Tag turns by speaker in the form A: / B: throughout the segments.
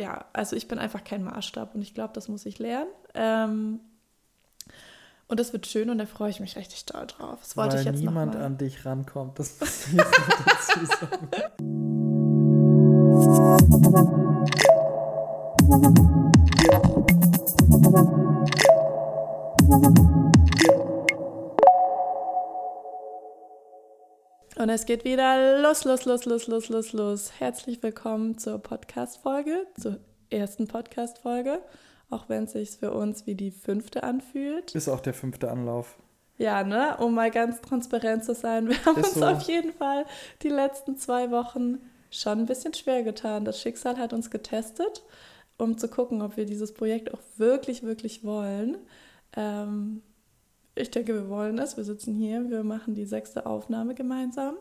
A: ja, also ich bin einfach kein Maßstab und ich glaube, das muss ich lernen. Ähm, und das wird schön und da freue ich mich richtig doll drauf. Das wollte
B: Weil
A: ich jetzt
B: niemand
A: noch mal.
B: an dich rankommt. Das muss ich dazu sagen.
A: Und es geht wieder los, los, los, los, los, los, los. Herzlich willkommen zur Podcast-Folge, zur ersten Podcast-Folge, auch wenn es sich für uns wie die fünfte anfühlt.
B: Ist auch der fünfte Anlauf.
A: Ja, ne, um mal ganz transparent zu sein, wir haben
B: Ist
A: uns
B: so.
A: auf jeden Fall die letzten zwei Wochen schon ein bisschen schwer getan. Das Schicksal hat uns getestet, um zu gucken, ob wir dieses Projekt auch wirklich, wirklich wollen. Ähm, ich denke, wir wollen es. Wir sitzen hier, wir machen die sechste Aufnahme gemeinsam.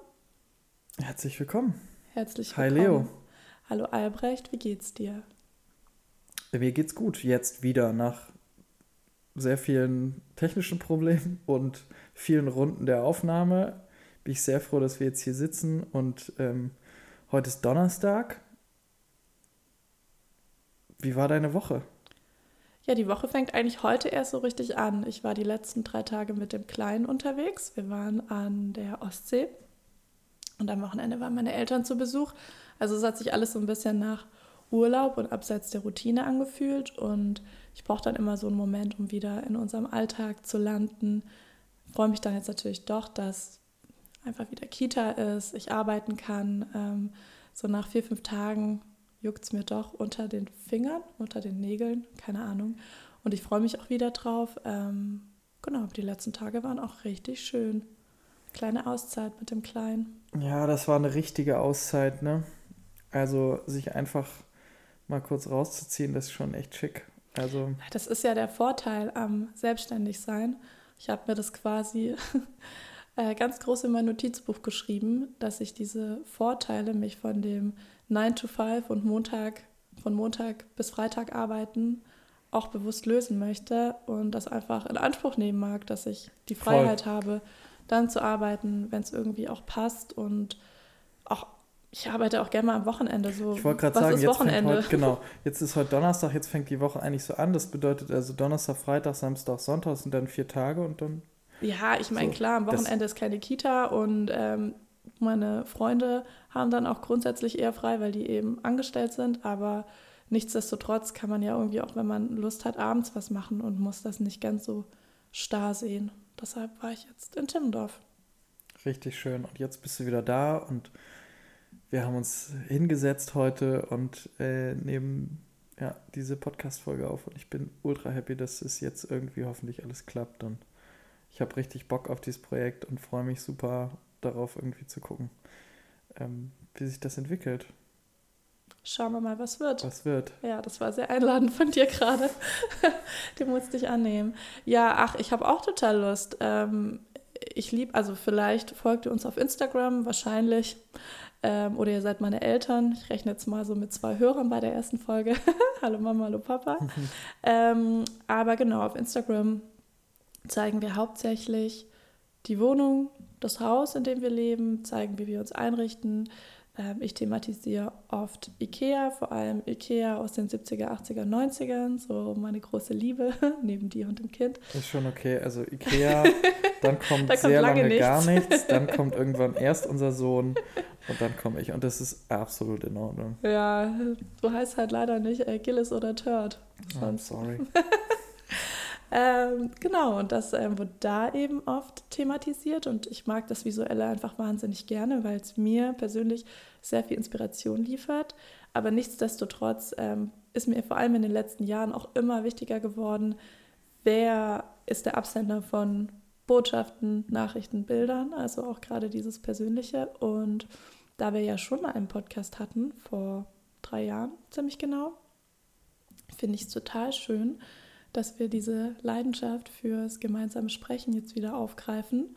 B: Herzlich willkommen.
A: Herzlich
B: Hi,
A: willkommen.
B: Leo.
A: Hallo Albrecht, wie geht's dir?
B: Mir geht's gut. Jetzt wieder nach sehr vielen technischen Problemen und vielen Runden der Aufnahme. Bin ich sehr froh, dass wir jetzt hier sitzen und ähm, heute ist Donnerstag. Wie war deine Woche?
A: Ja, die Woche fängt eigentlich heute erst so richtig an. Ich war die letzten drei Tage mit dem Kleinen unterwegs. Wir waren an der Ostsee und am Wochenende waren meine Eltern zu Besuch. Also es hat sich alles so ein bisschen nach Urlaub und abseits der Routine angefühlt und ich brauche dann immer so einen Moment, um wieder in unserem Alltag zu landen. Freue mich dann jetzt natürlich doch, dass einfach wieder Kita ist, ich arbeiten kann. Ähm, so nach vier, fünf Tagen juckt es mir doch unter den Fingern, unter den Nägeln, keine Ahnung. Und ich freue mich auch wieder drauf. Ähm, genau, die letzten Tage waren auch richtig schön. Kleine Auszeit mit dem Kleinen.
B: Ja, das war eine richtige Auszeit, ne? Also sich einfach mal kurz rauszuziehen, das ist schon echt schick. Also
A: Das ist ja der Vorteil am Selbstständigsein. Ich habe mir das quasi äh, ganz groß in mein Notizbuch geschrieben, dass ich diese Vorteile, mich von dem 9 to 5 und Montag, von Montag bis Freitag arbeiten, auch bewusst lösen möchte und das einfach in Anspruch nehmen mag, dass ich die
B: Voll.
A: Freiheit habe, dann zu arbeiten, wenn es irgendwie auch passt und auch ich arbeite auch gerne mal am Wochenende so.
B: Ich wollte gerade sagen,
A: ist
B: jetzt
A: Wochenende?
B: heute, genau, jetzt ist heute Donnerstag, jetzt fängt die Woche eigentlich so an. Das bedeutet also Donnerstag, Freitag, Samstag, Sonntag sind dann vier Tage und dann.
A: Ja, ich meine,
B: So,
A: klar, am Wochenende ist keine Kita und ähm, meine Freunde haben dann auch grundsätzlich eher frei, weil die eben angestellt sind, aber nichtsdestotrotz kann man ja irgendwie auch, wenn man Lust hat, abends was machen und muss das nicht ganz so starr sehen. Deshalb war ich jetzt in Timmendorf.
B: Richtig schön. Und jetzt bist du wieder da und wir haben uns hingesetzt heute und äh, nehmen ja, diese Podcast-Folge auf. Und ich bin ultra happy, dass es jetzt irgendwie hoffentlich alles klappt. Und ich habe richtig Bock auf dieses Projekt und freue mich super darauf, irgendwie zu gucken, ähm, wie sich das entwickelt.
A: Schauen wir mal, was wird.
B: Was wird.
A: Ja, das war sehr einladend von dir gerade. Den musste ich annehmen. Ja, ach, ich habe auch total Lust. Ähm, ich liebe, also vielleicht folgt ihr uns auf Instagram, wahrscheinlich. Ähm, oder ihr seid meine Eltern. Ich rechne jetzt mal so mit zwei Hörern bei der ersten Folge. hallo Mama, hallo Papa. ähm, aber genau, auf Instagram zeigen wir hauptsächlich die Wohnung, das Haus, in dem wir leben, zeigen, wie wir uns einrichten. Ähm, ich thematisiere oft Ikea, vor allem Ikea aus den 70er, 80er, 90ern, so meine große Liebe, neben dir und dem Kind.
B: Ist schon okay. Also Ikea, dann kommt
A: Da kommt
B: sehr
A: lange
B: lange gar
A: nichts.
B: nichts, dann kommt irgendwann erst unser Sohn und dann komme ich. Und das ist absolut in Ordnung.
A: Ja, du heißt halt leider nicht äh, Gillis oder Turd.
B: Oh,
A: Sonst
B: sorry.
A: Ähm, genau, und das ähm, wird da eben oft thematisiert und ich mag das Visuelle einfach wahnsinnig gerne, weil es mir persönlich sehr viel Inspiration liefert. Aber nichtsdestotrotz ähm, ist mir vor allem in den letzten Jahren auch immer wichtiger geworden, wer ist der Absender von Botschaften, Nachrichten, Bildern, also auch gerade dieses Persönliche. Und da wir ja schon mal einen Podcast hatten, vor drei Jahren ziemlich genau, finde ich es total schön, dass wir diese Leidenschaft fürs gemeinsame Sprechen jetzt wieder aufgreifen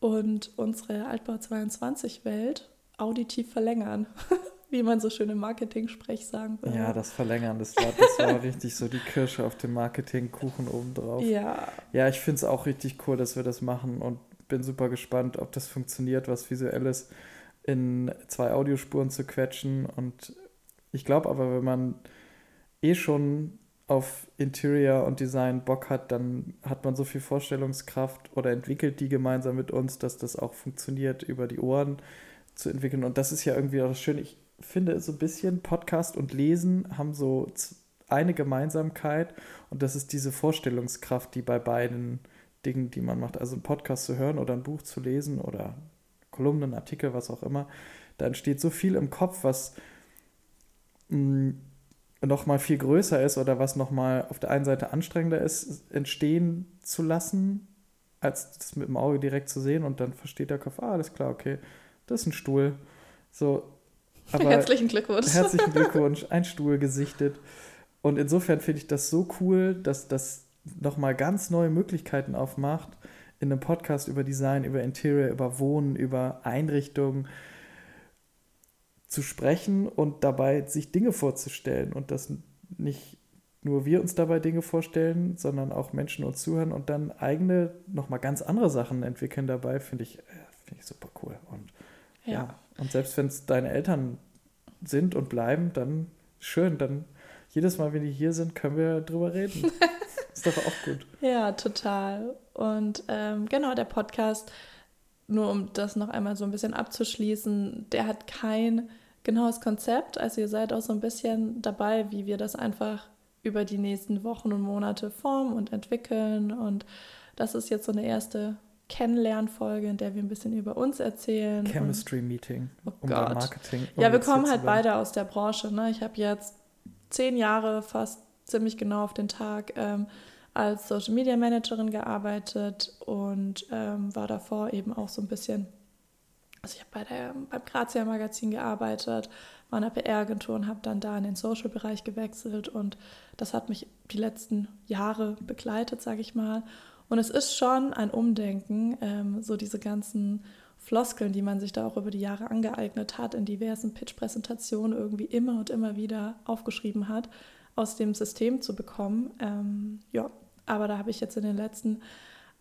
A: und unsere Altbau 22 Welt auditiv verlängern, wie man so schön im Marketing-Sprech sagen würde.
B: Ja, das Verlängern, das war, das war richtig so die Kirsche auf dem Marketingkuchen obendrauf.
A: ja,
B: Ja, ich finde es auch richtig cool, dass wir das machen und bin super gespannt, ob das funktioniert, was Visuelles in zwei Audiospuren zu quetschen. Und ich glaube aber, wenn man eh schon auf Interior und Design Bock hat, dann hat man so viel Vorstellungskraft oder entwickelt die gemeinsam mit uns, dass das auch funktioniert, über die Ohren zu entwickeln. Und das ist ja irgendwie auch das Schöne. Ich finde so ein bisschen Podcast und Lesen haben so eine Gemeinsamkeit und das ist diese Vorstellungskraft, die bei beiden Dingen, die man macht, also einen Podcast zu hören oder ein Buch zu lesen oder Kolumnen, Artikel, was auch immer, da entsteht so viel im Kopf, was mh, mm, noch mal viel größer ist oder was noch mal auf der einen Seite anstrengender ist, entstehen zu lassen, als das mit dem Auge direkt zu sehen und dann versteht der Kopf, ah, alles klar, okay, das ist ein Stuhl. So,
A: aber herzlichen Glückwunsch.
B: Herzlichen Glückwunsch, ein Stuhl gesichtet. Und insofern finde ich das so cool, dass das noch mal ganz neue Möglichkeiten aufmacht in einem Podcast über Design, über Interior, über Wohnen, über Einrichtungen zu sprechen und dabei sich Dinge vorzustellen und dass nicht nur wir uns dabei Dinge vorstellen, sondern auch Menschen uns zuhören und dann eigene, nochmal ganz andere Sachen entwickeln dabei, finde ich, äh, find ich super cool. Und ja. ja und selbst wenn es deine Eltern sind und bleiben, dann schön, dann jedes Mal, wenn die hier sind, können wir drüber reden. ist doch auch gut.
A: Ja, total. Und ähm, genau, der Podcast nur um das noch einmal so ein bisschen abzuschließen, der hat kein genaues Konzept. Also ihr seid auch so ein bisschen dabei, wie wir das einfach über die nächsten Wochen und Monate formen und entwickeln. Und das ist jetzt so eine erste Kennenlernfolge, in der wir ein bisschen über uns erzählen.
B: Chemistry Meeting,
A: oh um Gott. Marketing. Um ja, wir kommen halt beide aus der Branche. Ne? Ich habe jetzt zehn Jahre fast ziemlich genau auf den Tag ähm, als Social Media Managerin gearbeitet und ähm, war davor eben auch so ein bisschen, also ich habe bei der, beim Grazia Magazin gearbeitet, war in einer PR-Agentur und habe dann da in den Social-Bereich gewechselt und das hat mich die letzten Jahre begleitet, sage ich mal. Und es ist schon ein Umdenken, ähm, so diese ganzen Floskeln, die man sich da auch über die Jahre angeeignet hat, in diversen Pitch-Präsentationen irgendwie immer und immer wieder aufgeschrieben hat, aus dem System zu bekommen. Ähm, ja, aber da habe ich jetzt in den letzten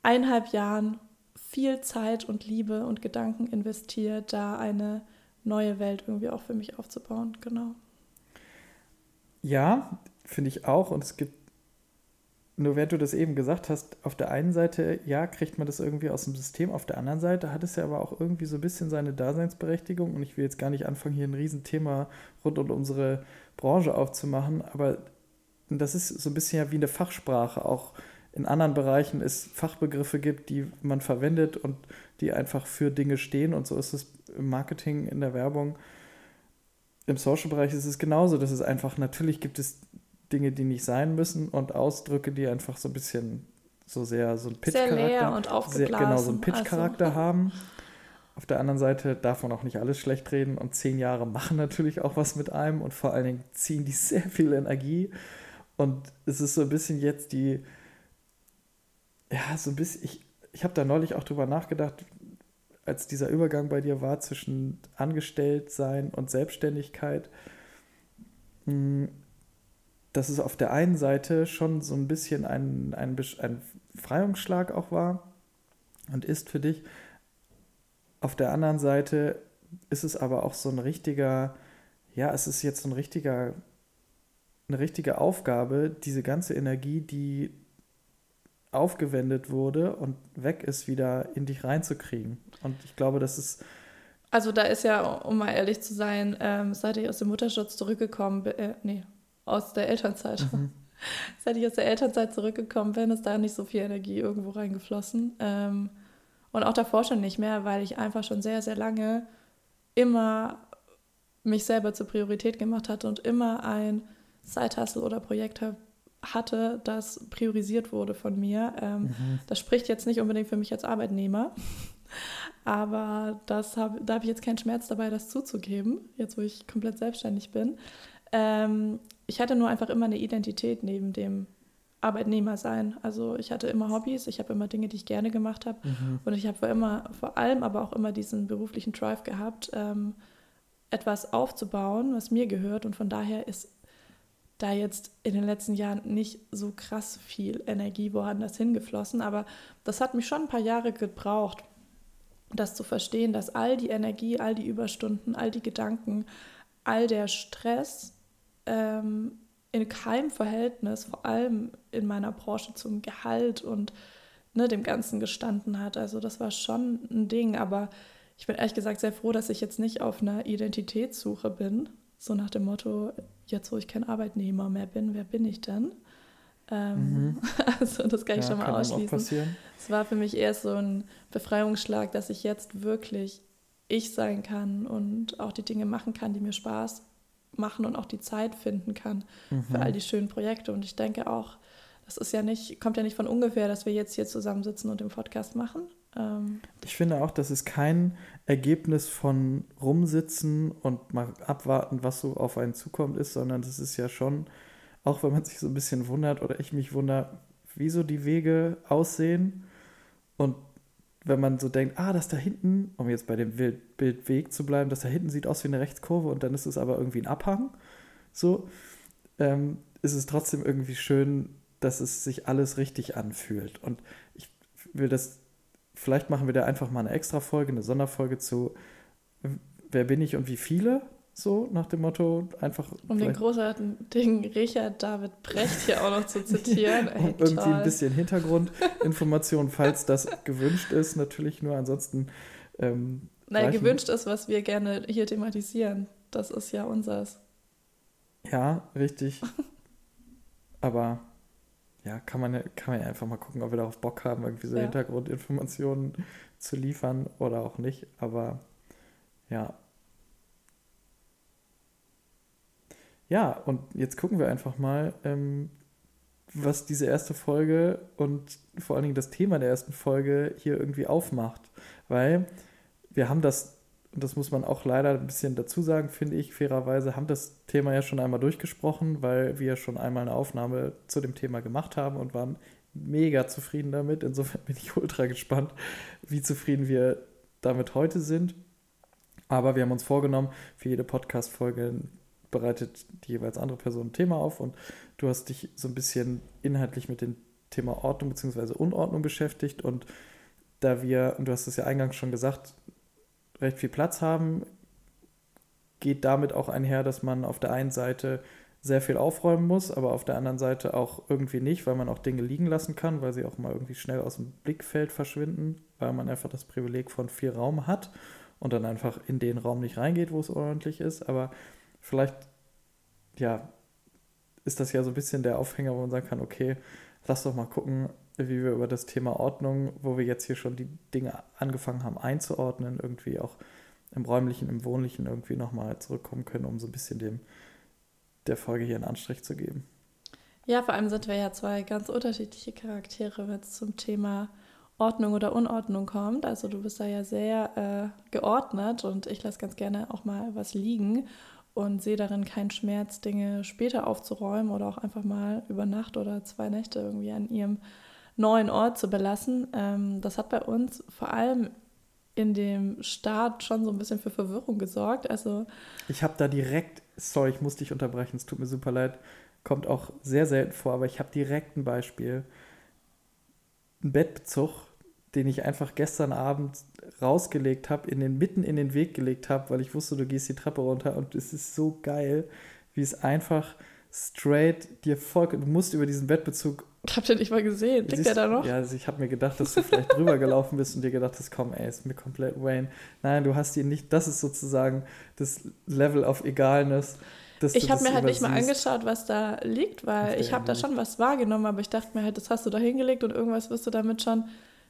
A: eineinhalb Jahren viel Zeit und Liebe und Gedanken investiert, da eine neue Welt irgendwie auch für mich aufzubauen. Genau.
B: Ja, finde ich auch. Und es gibt, nur während du das eben gesagt hast, auf der einen Seite, ja, kriegt man das irgendwie aus dem System, auf der anderen Seite hat es ja aber auch irgendwie so ein bisschen seine Daseinsberechtigung. Und ich will jetzt gar nicht anfangen, hier ein Riesenthema rund um unsere Branche aufzumachen, aber das ist so ein bisschen ja wie eine Fachsprache. Auch in anderen Bereichen es Fachbegriffe gibt, die man verwendet und die einfach für Dinge stehen. Und so ist es im Marketing, in der Werbung. Im Social-Bereich ist es genauso. Das ist einfach, natürlich gibt es Dinge, die nicht sein müssen und Ausdrücke, die einfach so ein bisschen so sehr so ein Pitch-Charakter genau so einen Pitch-Charakter also. haben. Auf der anderen Seite darf man auch nicht alles schlecht reden und zehn Jahre machen natürlich auch was mit einem und vor allen Dingen ziehen die sehr viel Energie. Und es ist so ein bisschen jetzt die, ja, so ein bisschen, ich, ich habe da neulich auch drüber nachgedacht, als dieser Übergang bei dir war zwischen Angestelltsein und Selbstständigkeit, hm, dass es auf der einen Seite schon so ein bisschen ein, ein, ein Freiungsschlag auch war und ist für dich. Auf der anderen Seite ist es aber auch so ein richtiger, ja, es ist jetzt so ein richtiger eine richtige Aufgabe, diese ganze Energie, die aufgewendet wurde und weg ist, wieder in dich reinzukriegen. Und ich glaube, das ist.
A: Also da ist ja, um mal ehrlich zu sein, ähm, seit ich aus dem Mutterschutz zurückgekommen bin, äh, nee, aus der Elternzeit. Mhm. seit ich aus der Elternzeit zurückgekommen bin, ist da nicht so viel Energie irgendwo reingeflossen. Ähm, und auch davor schon nicht mehr, weil ich einfach schon sehr, sehr lange immer mich selber zur Priorität gemacht hatte und immer ein Side-Hustle oder Projekt hatte, das priorisiert wurde von mir. Ähm, mhm. Das spricht jetzt nicht unbedingt für mich als Arbeitnehmer, aber das hab, da habe ich jetzt keinen Schmerz dabei, das zuzugeben, jetzt wo ich komplett selbstständig bin. Ähm, ich hatte nur einfach immer eine Identität neben dem Arbeitnehmer sein. Also ich hatte immer Hobbys, ich habe immer Dinge, die ich gerne gemacht habe mhm. und ich habe immer, vor allem aber auch immer diesen beruflichen Drive gehabt, ähm, etwas aufzubauen, was mir gehört und von daher ist da jetzt in den letzten Jahren nicht so krass viel Energie woanders hingeflossen, aber das hat mich schon ein paar Jahre gebraucht, das zu verstehen, dass all die Energie, all die Überstunden, all die Gedanken, all der Stress ähm, in keinem Verhältnis, vor allem in meiner Branche zum Gehalt und ne, dem Ganzen gestanden hat. Also das war schon ein Ding, aber ich bin ehrlich gesagt sehr froh, dass ich jetzt nicht auf einer Identitätssuche bin. So nach dem Motto, jetzt wo ich kein Arbeitnehmer mehr bin, wer bin ich denn? Ähm, mhm. Also das kann ich ja, schon mal ausschließen. Es war für mich eher so ein Befreiungsschlag, dass ich jetzt wirklich ich sein kann und auch die Dinge machen kann, die mir Spaß machen und auch die Zeit finden kann mhm. für all die schönen Projekte. Und ich denke auch, das ist ja nicht, kommt ja nicht von ungefähr, dass wir jetzt hier zusammensitzen und den Podcast machen. Ähm,
B: ich finde auch, das ist kein Ergebnis von rumsitzen und mal abwarten, was so auf einen zukommt ist, sondern das ist ja schon, auch wenn man sich so ein bisschen wundert oder ich mich wundere, wie so die Wege aussehen und wenn man so denkt, ah, das da hinten, um jetzt bei dem Bildweg zu bleiben, das da hinten sieht aus wie eine Rechtskurve und dann ist es aber irgendwie ein Abhang, so, ähm, ist es trotzdem irgendwie schön, dass es sich alles richtig anfühlt. Und ich will das, vielleicht machen wir da einfach mal eine extra Folge, eine Sonderfolge zu, wer bin ich und wie viele, so nach dem Motto einfach.
A: Um den großartigen Richard David Brecht hier auch noch zu zitieren.
B: Ey, um irgendwie ein bisschen Hintergrundinformation, falls das gewünscht ist, natürlich nur ansonsten. Ähm,
A: Nein, gewünscht ist, was wir gerne hier thematisieren. Das ist ja unseres.
B: Ja, richtig. Aber ja, kann man, kann man ja einfach mal gucken, ob wir darauf Bock haben, irgendwie so ja. Hintergrundinformationen zu liefern oder auch nicht. Aber ja, Ja, und jetzt gucken wir einfach mal, ähm, was diese erste Folge und vor allen Dingen das Thema der ersten Folge hier irgendwie aufmacht. Weil wir haben das, und das muss man auch leider ein bisschen dazu sagen, finde ich, fairerweise, haben das Thema ja schon einmal durchgesprochen, weil wir schon einmal eine Aufnahme zu dem Thema gemacht haben und waren mega zufrieden damit. Insofern bin ich ultra gespannt, wie zufrieden wir damit heute sind. Aber wir haben uns vorgenommen, für jede Podcast-Folge bereitet die jeweils andere Person ein Thema auf und du hast dich so ein bisschen inhaltlich mit dem Thema Ordnung bzw. Unordnung beschäftigt und da wir, und du hast es ja eingangs schon gesagt, recht viel Platz haben, geht damit auch einher, dass man auf der einen Seite sehr viel aufräumen muss, aber auf der anderen Seite auch irgendwie nicht, weil man auch Dinge liegen lassen kann, weil sie auch mal irgendwie schnell aus dem Blickfeld verschwinden, weil man einfach das Privileg von viel Raum hat und dann einfach in den Raum nicht reingeht, wo es ordentlich ist. Aber vielleicht, ja, ist das ja so ein bisschen der Aufhänger, wo man sagen kann, okay, lass doch mal gucken, wie wir über das Thema Ordnung, wo wir jetzt hier schon die Dinge angefangen haben einzuordnen, irgendwie auch im räumlichen, im wohnlichen irgendwie nochmal zurückkommen können, um so ein bisschen dem der Folge hier einen Anstrich zu geben.
A: Ja, vor allem sind wir ja zwei ganz unterschiedliche Charaktere, wenn es zum Thema Ordnung oder Unordnung kommt. Also du bist da ja sehr äh, geordnet und ich lasse ganz gerne auch mal was liegen und sehe darin keinen Schmerz, Dinge später aufzuräumen oder auch einfach mal über Nacht oder zwei Nächte irgendwie an ihrem neuen Ort zu belassen. Ähm, das hat bei uns vor allem in dem Start schon so ein bisschen für Verwirrung gesorgt. Also
B: ich habe da direkt, sorry, ich muss dich unterbrechen, es tut mir super leid, kommt auch sehr selten vor, aber ich habe direkt ein Beispiel. Ein Bettbezug, den ich einfach gestern Abend rausgelegt habe, in den mitten in den Weg gelegt habe, weil ich wusste, du gehst die Treppe runter und es ist so geil, wie es einfach straight dir folgt. Du musst über diesen Bettbezug.
A: Habt ihr nicht mal gesehen? Liegt der da noch?
B: Ja, also ich habe mir gedacht, dass du vielleicht drüber gelaufen bist und dir gedacht hast, komm, ey, ist mir komplett Wayne. Nein, du hast ihn nicht. Das ist sozusagen das Level of Egalness.
A: Ich habe mir halt nicht mal angeschaut, was da liegt, weil ich habe da schon was wahrgenommen, aber ich dachte mir halt, das hast du da hingelegt und irgendwas wirst du damit schon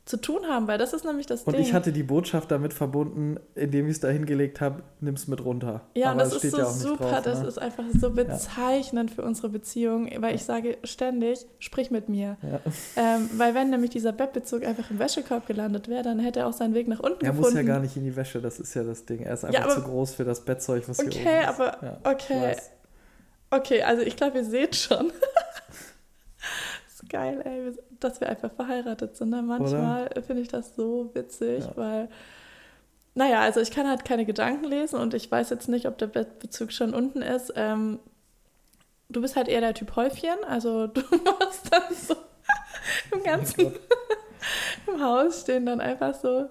A: zu tun haben, weil das ist nämlich das
B: und Ding. Und ich hatte die Botschaft damit verbunden, indem ich es da hingelegt habe, nimm es mit runter.
A: Ja, Aber und das ist so ja super, drauf, das ne? ist einfach so bezeichnend ja. für unsere Beziehung, weil ich sage ständig, sprich mit mir. Ja. Ähm, weil wenn nämlich dieser Bettbezug einfach im Wäschekorb gelandet wäre, dann hätte er auch seinen Weg nach unten
B: er
A: gefunden.
B: Er muss ja gar nicht in die Wäsche, das ist ja das Ding. Er ist einfach zu groß für das Bettzeug, was
A: okay,
B: hier oben
A: ist. Aber, okay, okay, also ich glaube, ihr seht schon. geil, ey, dass wir einfach verheiratet sind. Ne? Manchmal finde ich das so witzig, ja. weil, naja, also ich kann halt keine Gedanken lesen und ich weiß jetzt nicht, ob der Bettbezug schon unten ist. Ähm, du bist halt eher der Typ Häufchen, also du machst dann so im ganzen im Haus stehen dann einfach so,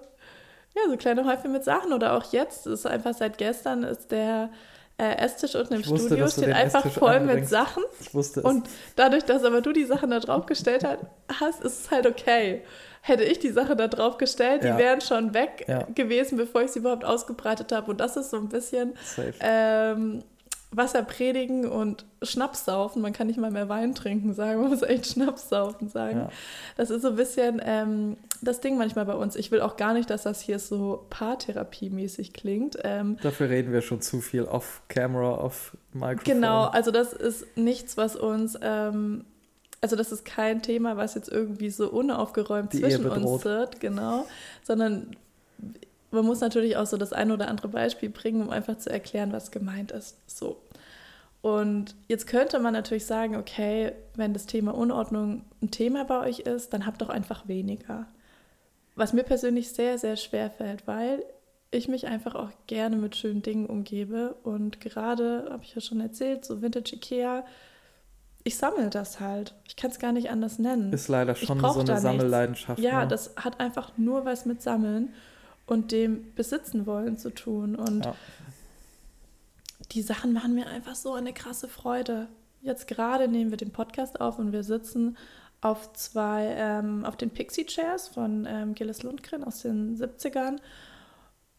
A: ja, so kleine Häufchen mit Sachen oder auch jetzt ist einfach seit gestern ist der äh, Esstisch unten im ich Studio wusste, steht einfach voll anbringst. mit Sachen.
B: Ich wusste es.
A: Und dadurch, dass aber du die Sachen da drauf gestellt hast, ist es halt okay. Hätte ich die Sache da drauf gestellt, ja. die wären schon weg ja. gewesen, bevor ich sie überhaupt ausgebreitet habe. Und das ist so ein bisschen ähm, Wasser predigen und Schnaps saufen. Man kann nicht mal mehr Wein trinken sagen, man muss echt Schnaps saufen sagen. Ja. Das ist so ein bisschen ähm, das Ding manchmal bei uns. Ich will auch gar nicht, dass das hier so Paartherapie-mäßig klingt. Ähm,
B: Dafür reden wir schon zu viel off-camera, off-Mikrofon.
A: Genau, also das ist nichts, was uns... Ähm, also das ist kein Thema, was jetzt irgendwie so unaufgeräumt Die zwischen uns wird, genau, sondern man muss natürlich auch so das ein oder andere Beispiel bringen, um einfach zu erklären, was gemeint ist. So. Und jetzt könnte man natürlich sagen, okay, wenn das Thema Unordnung ein Thema bei euch ist, dann habt doch einfach weniger. Was mir persönlich sehr, sehr schwer fällt, weil ich mich einfach auch gerne mit schönen Dingen umgebe. Und gerade, habe ich ja schon erzählt, so Vintage Ikea, ich sammle das halt. Ich kann es gar nicht anders nennen.
B: Ist leider schon so eine Sammelleidenschaft.
A: Ja, ne? das hat einfach nur was mit Sammeln und dem Besitzen wollen zu tun. Und ja die Sachen machen mir einfach so eine krasse Freude. Jetzt gerade nehmen wir den Podcast auf und wir sitzen auf zwei, ähm, auf den Pixie Chairs von ähm, Gilles Lundgren aus den 70ern.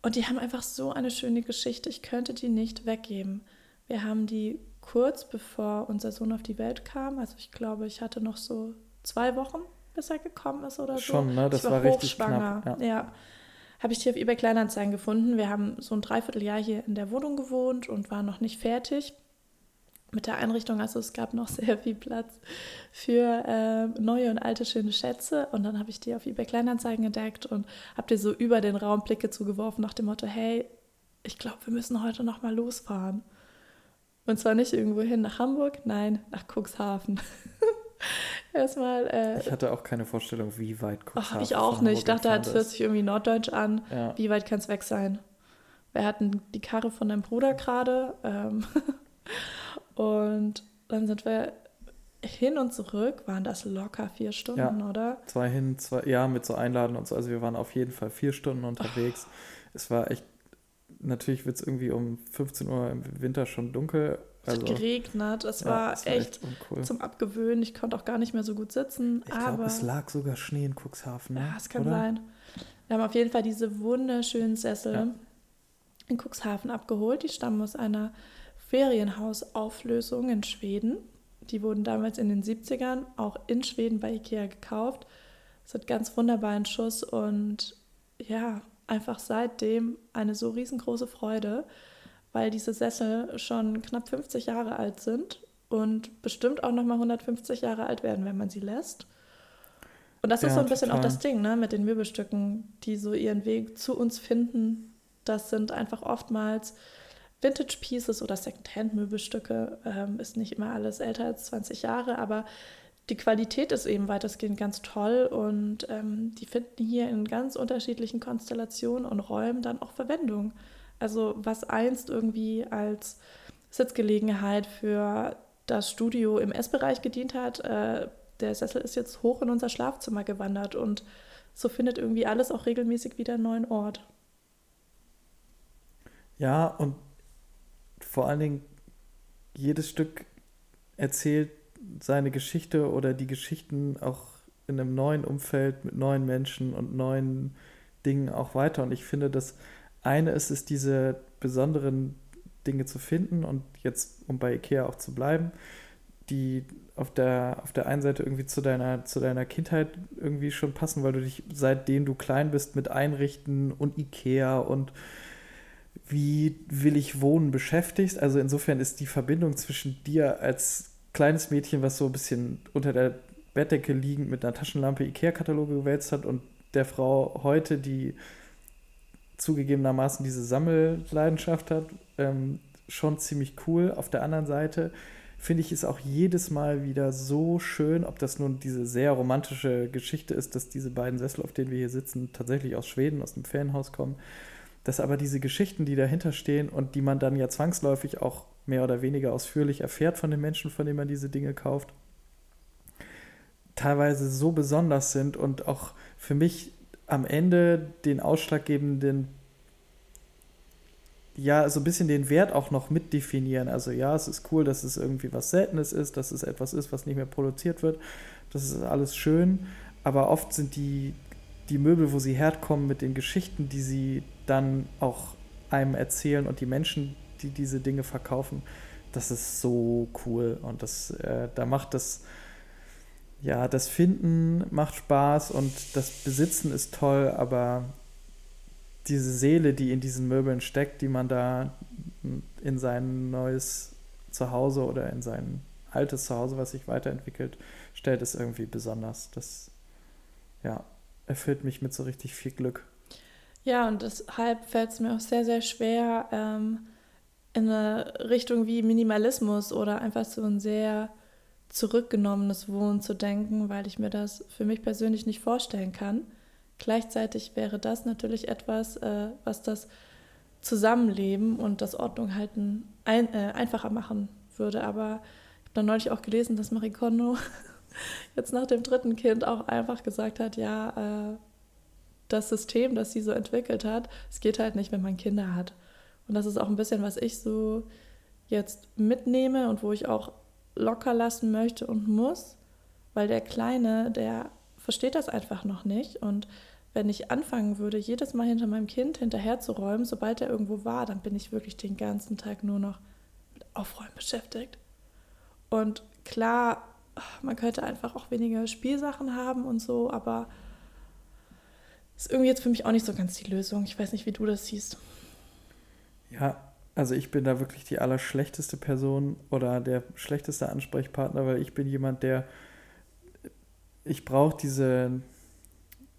A: Und die haben einfach so eine schöne Geschichte. Ich könnte die nicht weggeben. Wir haben die kurz bevor unser Sohn auf die Welt kam. Also ich glaube, ich hatte noch so zwei Wochen, bis er gekommen ist oder so.
B: Schon, ne? Das ich war, war richtig knapp.
A: Ja. ja habe ich die auf eBay Kleinanzeigen gefunden. Wir haben so ein Dreivierteljahr hier in der Wohnung gewohnt und waren noch nicht fertig mit der Einrichtung. Also es gab noch sehr viel Platz für äh, neue und alte schöne Schätze. Und dann habe ich die auf eBay Kleinanzeigen entdeckt und habe dir so über den Raum Blicke zugeworfen nach dem Motto, hey, ich glaube, wir müssen heute noch mal losfahren. Und zwar nicht irgendwo hin nach Hamburg, nein, nach Cuxhaven. Erstmal. Äh,
B: ich hatte auch keine Vorstellung, wie weit
A: Cuxhaven Ach, ich auch nicht. Ich dachte, das hört sich irgendwie norddeutsch an. Ja. Wie weit kann es weg sein? Wir hatten die Karre von deinem Bruder gerade. Ähm, und dann sind wir hin und zurück, waren das locker vier Stunden,
B: ja.
A: oder?
B: Zwei hin, zwei, ja, mit so Einladen und so. Also wir waren auf jeden Fall vier Stunden unterwegs. Oh. Es war echt, natürlich wird es irgendwie um 15 Uhr im Winter schon dunkel,
A: es also, hat geregnet, es ja, war, war, echt, echt zum Abgewöhnen. Ich konnte auch gar nicht mehr so gut sitzen. Ich glaube,
B: es lag sogar Schnee in Cuxhaven. Ne?
A: Ja, es kann Oder? sein. Wir haben auf jeden Fall diese wunderschönen Sessel ja. in Cuxhaven abgeholt. Die stammen aus einer Ferienhausauflösung in Schweden. Die wurden damals in den 70ern auch in Schweden bei Ikea gekauft. Es hat ganz wunderbaren Schuss und ja, einfach seitdem eine so riesengroße Freude weil diese Sessel schon knapp 50 Jahre alt sind und bestimmt auch nochmal 150 Jahre alt werden, wenn man sie lässt. Und das ja, ist so ein bisschen total. auch das Ding, ne, mit den Möbelstücken, die so ihren Weg zu uns finden. Das sind einfach oftmals Vintage Pieces oder Secondhand-Möbelstücke. Ähm, ist nicht immer alles älter als 20 Jahre, aber die Qualität ist eben weitestgehend ganz toll und ähm, die finden hier in ganz unterschiedlichen Konstellationen und Räumen dann auch Verwendung. Also was einst irgendwie als Sitzgelegenheit für das Studio im Essbereich gedient hat, äh, der Sessel ist jetzt hoch in unser Schlafzimmer gewandert und so findet irgendwie alles auch regelmäßig wieder einen neuen Ort.
B: Ja, und vor allen Dingen jedes Stück erzählt seine Geschichte oder die Geschichten auch in einem neuen Umfeld mit neuen Menschen und neuen Dingen auch weiter. Und ich finde, dass eine ist es, diese besonderen Dinge zu finden und jetzt, um bei Ikea auch zu bleiben, die auf der, auf der einen Seite irgendwie zu deiner, zu deiner Kindheit irgendwie schon passen, weil du dich seitdem du klein bist mit Einrichten und Ikea und wie will ich wohnen beschäftigst. Also insofern ist die Verbindung zwischen dir als kleines Mädchen, was so ein bisschen unter der Bettdecke liegend mit einer Taschenlampe Ikea-Kataloge gewälzt hat und der Frau heute, die zugegebenermaßen diese Sammelleidenschaft hat, ähm, schon ziemlich cool. Auf der anderen Seite finde ich es auch jedes Mal wieder so schön, ob das nun diese sehr romantische Geschichte ist, dass diese beiden Sessel, auf denen wir hier sitzen, tatsächlich aus Schweden, aus dem Ferienhaus kommen, dass aber diese Geschichten, die dahinter stehen und die man dann ja zwangsläufig auch mehr oder weniger ausführlich erfährt von den Menschen, von denen man diese Dinge kauft, teilweise so besonders sind und auch für mich am Ende den ausschlaggebenden ja so ein bisschen den Wert auch noch mitdefinieren. Also ja, es ist cool, dass es irgendwie was Seltenes ist, dass es etwas ist, was nicht mehr produziert wird. Das ist alles schön. Aber oft sind die, die Möbel, wo sie herkommen, mit den Geschichten, die sie dann auch einem erzählen und die Menschen, die diese Dinge verkaufen, das ist so cool. Und das, äh, da macht das, ja, das Finden macht Spaß und das Besitzen ist toll, aber diese Seele, die in diesen Möbeln steckt, die man da in sein neues Zuhause oder in sein altes Zuhause, was sich weiterentwickelt, stellt, ist irgendwie besonders. Das, ja, erfüllt mich mit so richtig viel Glück.
A: Ja, und deshalb fällt es mir auch sehr, sehr schwer, ähm, in eine Richtung wie Minimalismus oder einfach so ein sehr zurückgenommenes Wohnen zu denken, weil ich mir das für mich persönlich nicht vorstellen kann. Gleichzeitig wäre das natürlich etwas, äh, was das Zusammenleben und das Ordnung halten ein, äh, einfacher machen würde. Aber ich habe dann neulich auch gelesen, dass Marie Kondo jetzt nach dem dritten Kind auch einfach gesagt hat, ja, äh, das System, das sie so entwickelt hat, es geht halt nicht, wenn man Kinder hat. Und das ist auch ein bisschen, was ich so jetzt mitnehme und wo ich auch locker lassen möchte und muss, weil der Kleine, der versteht das einfach noch nicht. Und wenn ich anfangen würde, jedes Mal hinter meinem Kind hinterherzuräumen, sobald er irgendwo war, dann bin ich wirklich den ganzen Tag nur noch mit Aufräumen beschäftigt. Und klar, man könnte einfach auch weniger Spielsachen haben und so, aber ist irgendwie jetzt für mich auch nicht so ganz die Lösung. Ich weiß nicht, wie du das siehst.
B: Ja, also ich bin da wirklich die allerschlechteste Person oder der schlechteste Ansprechpartner, weil ich bin jemand, der ich brauche diese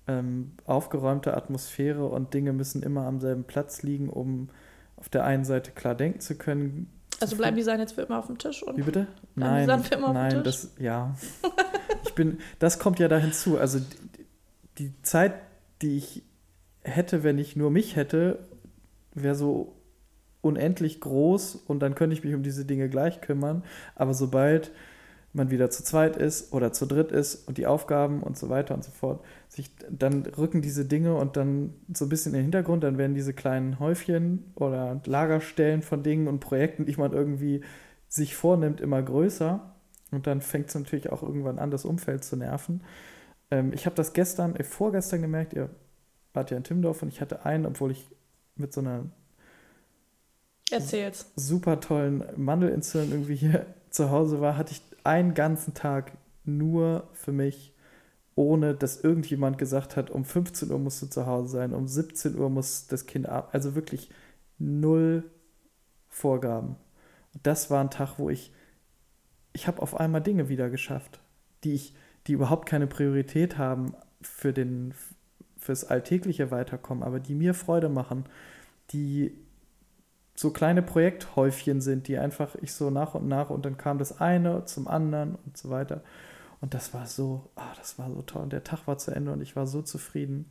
B: ähm, aufgeräumte Atmosphäre und Dinge müssen immer am selben Platz liegen, um auf der einen Seite klar denken zu können.
A: Also bleiben die sein jetzt für immer auf dem Tisch?
B: Und Wie bitte? Nein, nein, das ja. ich bin, das kommt ja da hinzu. Also die, die Zeit, die ich hätte, wenn ich nur mich hätte, wäre so unendlich groß und dann könnte ich mich um diese Dinge gleich kümmern. Aber sobald man wieder zu zweit ist oder zu dritt ist und die Aufgaben und so weiter und so fort, sich, dann rücken diese Dinge und dann so ein bisschen in den Hintergrund, dann werden diese kleinen Häufchen oder Lagerstellen von Dingen und Projekten, die man irgendwie sich vornimmt, immer größer. Und dann fängt es natürlich auch irgendwann an, das Umfeld zu nerven. Ähm, ich habe das gestern, äh, vorgestern gemerkt, ihr wart ja in Timdorf und ich hatte einen, obwohl ich mit so einer
A: Erzähl's.
B: super tollen Mandelentzündung irgendwie hier zu Hause war, hatte ich einen ganzen Tag nur für mich, ohne dass irgendjemand gesagt hat, um 15 Uhr musst du zu Hause sein, um 17 Uhr muss das Kind ab. Also wirklich null Vorgaben. Und das war ein Tag, wo ich, ich habe auf einmal Dinge wieder geschafft, die ich, die überhaupt keine Priorität haben für den, fürs alltägliche Weiterkommen, aber die mir Freude machen, die so kleine Projekthäufchen sind, die einfach ich so nach und nach und dann kam das eine zum anderen und so weiter. Und das war so, ah, das war so toll. Und der Tag war zu Ende und ich war so zufrieden.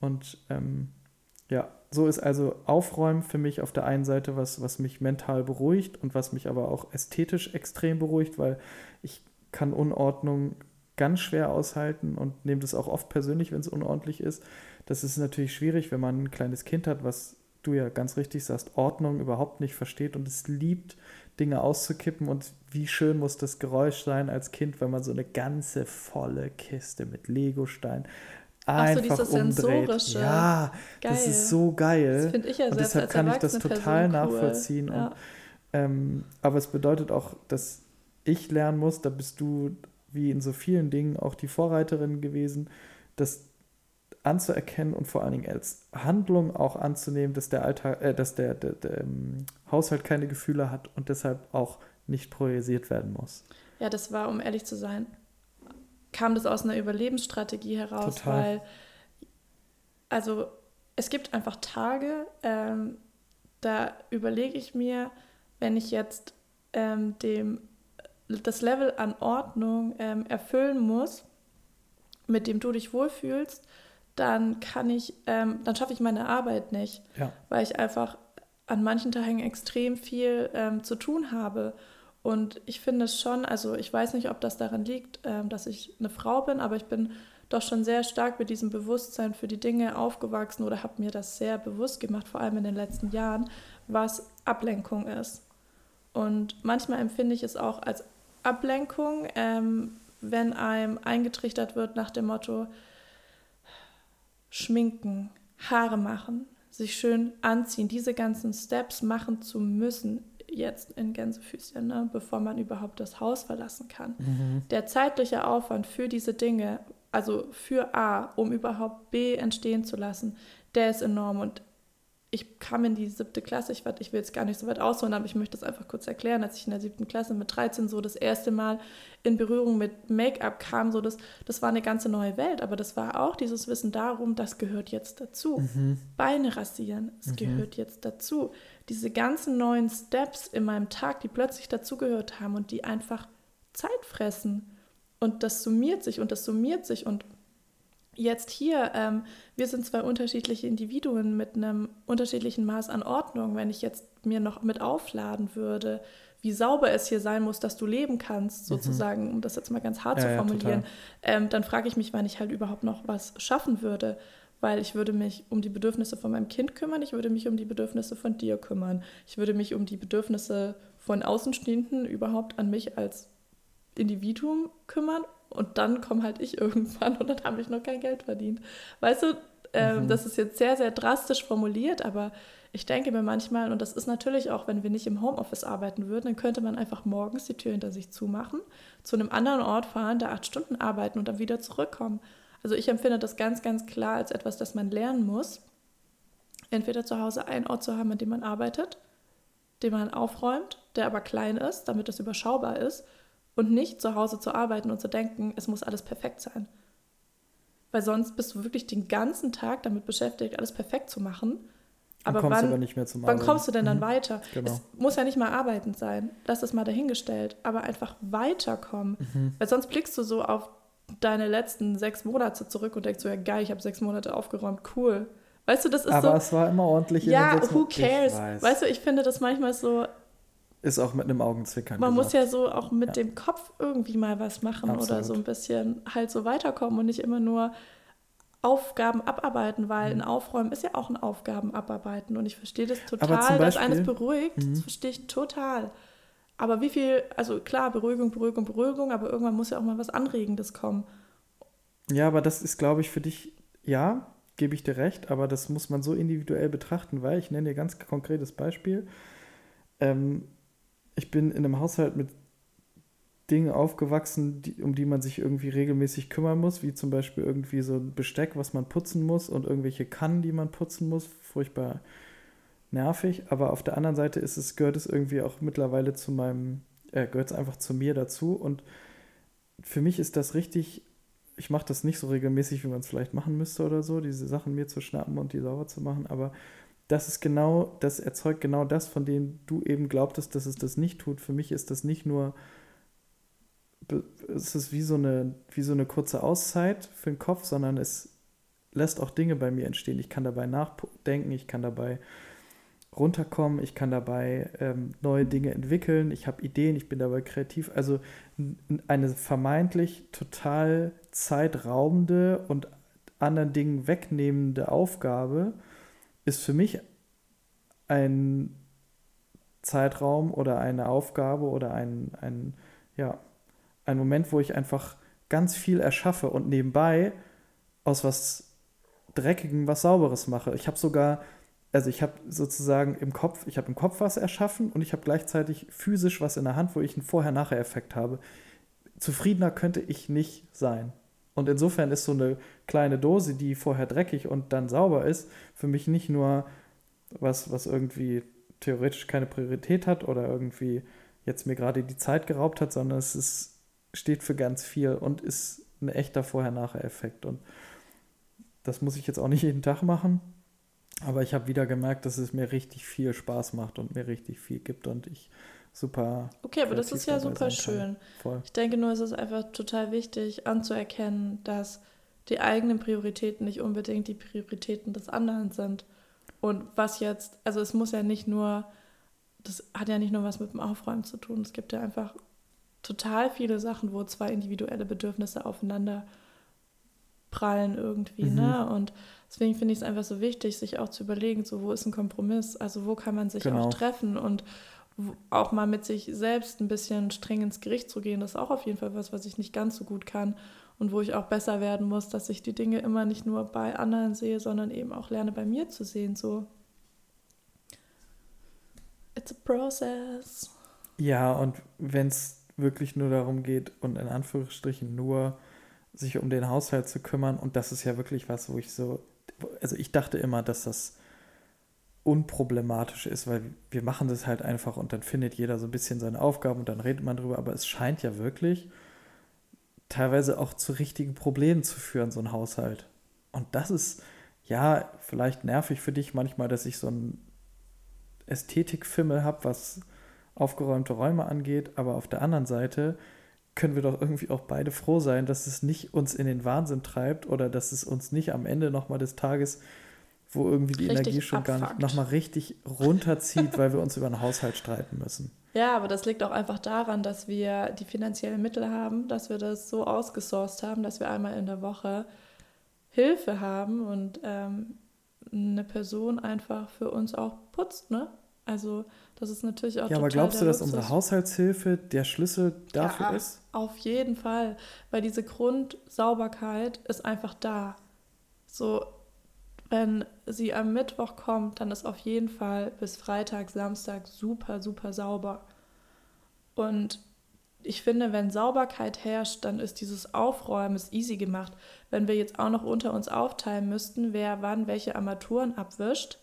B: Und ähm, ja, so ist also Aufräumen für mich auf der einen Seite was, was mich mental beruhigt und was mich aber auch ästhetisch extrem beruhigt, weil ich kann Unordnung ganz schwer aushalten und nehme das auch oft persönlich, wenn es unordentlich ist. Das ist natürlich schwierig, wenn man ein kleines Kind hat, was du ja ganz richtig sagst, Ordnung überhaupt nicht versteht und es liebt, Dinge auszukippen. Und wie schön muss das Geräusch sein als Kind, wenn man so eine ganze volle Kiste mit Legostein einfach Ach so, umdreht. Sensorische. Ja, geil. das ist so geil. Das finde ich ja Und deshalb kann ich das total Person nachvollziehen. Cool. Und, ja. ähm, aber es bedeutet auch, dass ich lernen muss, da bist du wie in so vielen Dingen auch die Vorreiterin gewesen, dass anzuerkennen und vor allen Dingen als Handlung auch anzunehmen, dass der Alltag, äh, dass der, der, der ähm, Haushalt keine Gefühle hat und deshalb auch nicht priorisiert werden muss.
A: Ja, das war, um ehrlich zu sein, kam das aus einer Überlebensstrategie heraus, Total. weil also es gibt einfach Tage, ähm, da überlege ich mir, wenn ich jetzt ähm, dem das Level an Ordnung ähm, erfüllen muss, mit dem du dich wohlfühlst, dann kann ich, ähm, dann schaffe ich meine Arbeit nicht, ja. weil ich einfach an manchen Tagen extrem viel ähm, zu tun habe. Und ich finde es schon, also ich weiß nicht, ob das daran liegt, ähm, dass ich eine Frau bin, aber ich bin doch schon sehr stark mit diesem Bewusstsein für die Dinge aufgewachsen oder habe mir das sehr bewusst gemacht, vor allem in den letzten Jahren, was Ablenkung ist. Und manchmal empfinde ich es auch als Ablenkung, ähm, wenn einem eingetrichtert wird nach dem Motto, schminken, Haare machen, sich schön anziehen, diese ganzen Steps machen zu müssen, jetzt in Gänsefüßchen, ne, bevor man überhaupt das Haus verlassen kann. Mhm. Der zeitliche Aufwand für diese Dinge, also für A, um überhaupt B entstehen zu lassen, der ist enorm. Und ich kam in die siebte Klasse, ich, ich will jetzt gar nicht so weit ausholen, aber ich möchte das einfach kurz erklären, als ich in der siebten Klasse mit 13 so das erste Mal in Berührung mit Make-up kam, so das, das war eine ganze neue Welt, aber das war auch dieses Wissen darum, das gehört jetzt dazu. Mhm. Beine rasieren, es mhm. gehört jetzt dazu. Diese ganzen neuen Steps in meinem Tag, die plötzlich dazugehört haben und die einfach Zeit fressen. Und das summiert sich und das summiert sich und Jetzt hier, ähm, wir sind zwei unterschiedliche Individuen mit einem unterschiedlichen Maß an Ordnung. Wenn ich jetzt mir noch mit aufladen würde, wie sauber es hier sein muss, dass du leben kannst, mhm. sozusagen, um das jetzt mal ganz hart ja, zu formulieren, ja, ähm, dann frage ich mich, wann ich halt überhaupt noch was schaffen würde. Weil ich würde mich um die Bedürfnisse von meinem Kind kümmern, ich würde mich um die Bedürfnisse von dir kümmern, ich würde mich um die Bedürfnisse von Außenstehenden überhaupt an mich als Individuum kümmern und dann komme halt ich irgendwann und dann habe ich noch kein Geld verdient. Weißt du, äh, mhm. das ist jetzt sehr, sehr drastisch formuliert, aber ich denke mir manchmal, und das ist natürlich auch, wenn wir nicht im Homeoffice arbeiten würden, dann könnte man einfach morgens die Tür hinter sich zumachen, zu einem anderen Ort fahren, da acht Stunden arbeiten und dann wieder zurückkommen. Also ich empfinde das ganz, ganz klar als etwas, das man lernen muss. Entweder zu Hause einen Ort zu haben, an dem man arbeitet, den man aufräumt, der aber klein ist, damit es überschaubar ist, und nicht zu Hause zu arbeiten und zu denken, es muss alles perfekt sein. Weil sonst bist du wirklich den ganzen Tag damit beschäftigt, alles perfekt zu machen. Aber kommst wann, aber nicht mehr zum wann kommst du denn dann mhm. weiter? Genau. Es muss ja nicht mal arbeitend sein. Lass es mal dahingestellt. Aber einfach weiterkommen. Mhm. Weil sonst blickst du so auf deine letzten sechs Monate zurück und denkst so, ja geil, ich habe sechs Monate aufgeräumt, cool. Weißt du, das ist
B: aber
A: so.
B: Aber es war immer ordentlich.
A: Ja, who cares? Weißt du, ich finde das manchmal so,
B: ist auch mit einem Augenzwinkern.
A: Man gesagt. muss ja so auch mit ja. dem Kopf irgendwie mal was machen Absolut. oder so ein bisschen halt so weiterkommen und nicht immer nur Aufgaben abarbeiten, weil mhm. ein Aufräumen ist ja auch ein Aufgaben abarbeiten und ich verstehe das total, Beispiel, dass eines beruhigt, mhm. das verstehe ich total. Aber wie viel, also klar, Beruhigung, Beruhigung, Beruhigung, aber irgendwann muss ja auch mal was Anregendes kommen.
B: Ja, aber das ist, glaube ich, für dich, ja, gebe ich dir recht, aber das muss man so individuell betrachten, weil ich nenne dir ganz konkretes Beispiel. Ähm, ich bin in einem Haushalt mit Dingen aufgewachsen, die, um die man sich irgendwie regelmäßig kümmern muss, wie zum Beispiel irgendwie so ein Besteck, was man putzen muss und irgendwelche Kannen, die man putzen muss. Furchtbar nervig. Aber auf der anderen Seite ist es, gehört es irgendwie auch mittlerweile zu meinem, äh, gehört es einfach zu mir dazu. Und für mich ist das richtig, ich mache das nicht so regelmäßig, wie man es vielleicht machen müsste oder so, diese Sachen mir zu schnappen und die sauber zu machen, aber das ist genau, das erzeugt genau das, von dem du eben glaubtest, dass es das nicht tut. Für mich ist das nicht nur, es ist wie so eine, wie so eine kurze Auszeit für den Kopf, sondern es lässt auch Dinge bei mir entstehen. Ich kann dabei nachdenken, ich kann dabei runterkommen, ich kann dabei ähm, neue Dinge entwickeln, ich habe Ideen, ich bin dabei kreativ. Also eine vermeintlich total zeitraubende und anderen Dingen wegnehmende Aufgabe, ist für mich ein Zeitraum oder eine Aufgabe oder ein, ein, ja, ein Moment, wo ich einfach ganz viel erschaffe und nebenbei aus was Dreckigem was Sauberes mache. Ich habe sogar, also ich habe sozusagen im Kopf, ich habe im Kopf was erschaffen und ich habe gleichzeitig physisch was in der Hand, wo ich einen Vorher-Nachher-Effekt habe. Zufriedener könnte ich nicht sein. Und insofern ist so eine kleine Dose, die vorher dreckig und dann sauber ist, für mich nicht nur was, was irgendwie theoretisch keine Priorität hat oder irgendwie jetzt mir gerade die Zeit geraubt hat, sondern es ist, steht für ganz viel und ist ein echter Vorher-Nachher-Effekt. Und das muss ich jetzt auch nicht jeden Tag machen, aber ich habe wieder gemerkt, dass es mir richtig viel Spaß macht und mir richtig viel gibt und ich super.
A: Okay, aber das ist ja super schön. Ich denke nur, es ist einfach total wichtig anzuerkennen, dass die eigenen Prioritäten nicht unbedingt die Prioritäten des anderen sind. Und was jetzt, also es muss ja nicht nur, das hat ja nicht nur was mit dem Aufräumen zu tun. Es gibt ja einfach total viele Sachen, wo zwei individuelle Bedürfnisse aufeinander prallen irgendwie.
B: Mhm.
A: Ne? Und deswegen finde ich es einfach so wichtig, sich auch zu überlegen, so wo ist ein Kompromiss? Also wo kann man sich
B: Genau.
A: auch treffen und auch mal mit sich selbst ein bisschen streng ins Gericht zu gehen, das ist auch auf jeden Fall was, was ich nicht ganz so gut kann und wo ich auch besser werden muss, dass ich die Dinge immer nicht nur bei anderen sehe, sondern eben auch lerne bei mir zu sehen. So, it's a process.
B: Ja, und wenn es wirklich nur darum geht und in Anführungsstrichen nur sich um den Haushalt zu kümmern, und das ist ja wirklich was, wo ich so, also ich dachte immer, dass das unproblematisch ist, weil wir machen das halt einfach und dann findet jeder so ein bisschen seine Aufgaben und dann redet man drüber, aber es scheint ja wirklich teilweise auch zu richtigen Problemen zu führen, so ein Haushalt. Und das ist ja vielleicht nervig für dich manchmal, dass ich so ein Ästhetikfimmel habe, was aufgeräumte Räume angeht, aber auf der anderen Seite können wir doch irgendwie auch beide froh sein, dass es nicht uns in den Wahnsinn treibt oder dass es uns nicht am Ende nochmal des Tages, wo irgendwie die
A: Richtig
B: Energie schon gar nicht,
A: abfuckt.
B: nochmal richtig runterzieht, weil wir uns über einen Haushalt streiten müssen.
A: Ja, aber das liegt auch einfach daran, dass wir die finanziellen Mittel haben, dass wir das so ausgesourced haben, dass wir einmal in der Woche Hilfe haben und ähm, eine Person einfach für uns auch putzt, ne? Also das ist natürlich auch
B: Ja, aber glaubst du, dass unsere
A: Luxus.
B: Haushaltshilfe der Schlüssel dafür
A: Ja.
B: ist?
A: Auf jeden Fall, weil diese Grundsauberkeit ist einfach da. So, wenn sie am Mittwoch kommt, dann ist auf jeden Fall bis Freitag, Samstag super, super sauber. Und ich finde, wenn Sauberkeit herrscht, dann ist dieses Aufräumen ist easy gemacht. Wenn wir jetzt auch noch unter uns aufteilen müssten, wer wann welche Armaturen abwischt,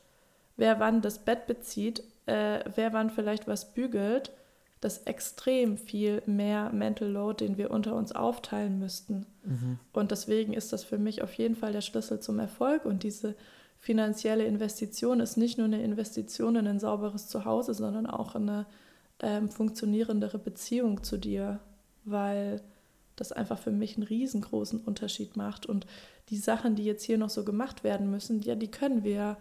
A: wer wann das Bett bezieht, äh, wer wann vielleicht was bügelt, das ist extrem viel mehr Mental Load, den wir unter uns aufteilen müssten. Und deswegen ist das für mich auf jeden Fall der Schlüssel zum Erfolg. Und diese finanzielle Investition ist nicht nur eine Investition in ein sauberes Zuhause, sondern auch in eine ähm, funktionierendere Beziehung zu dir, weil das einfach für mich einen riesengroßen Unterschied macht. Und die Sachen, die jetzt hier noch so gemacht werden müssen, ja, die können wir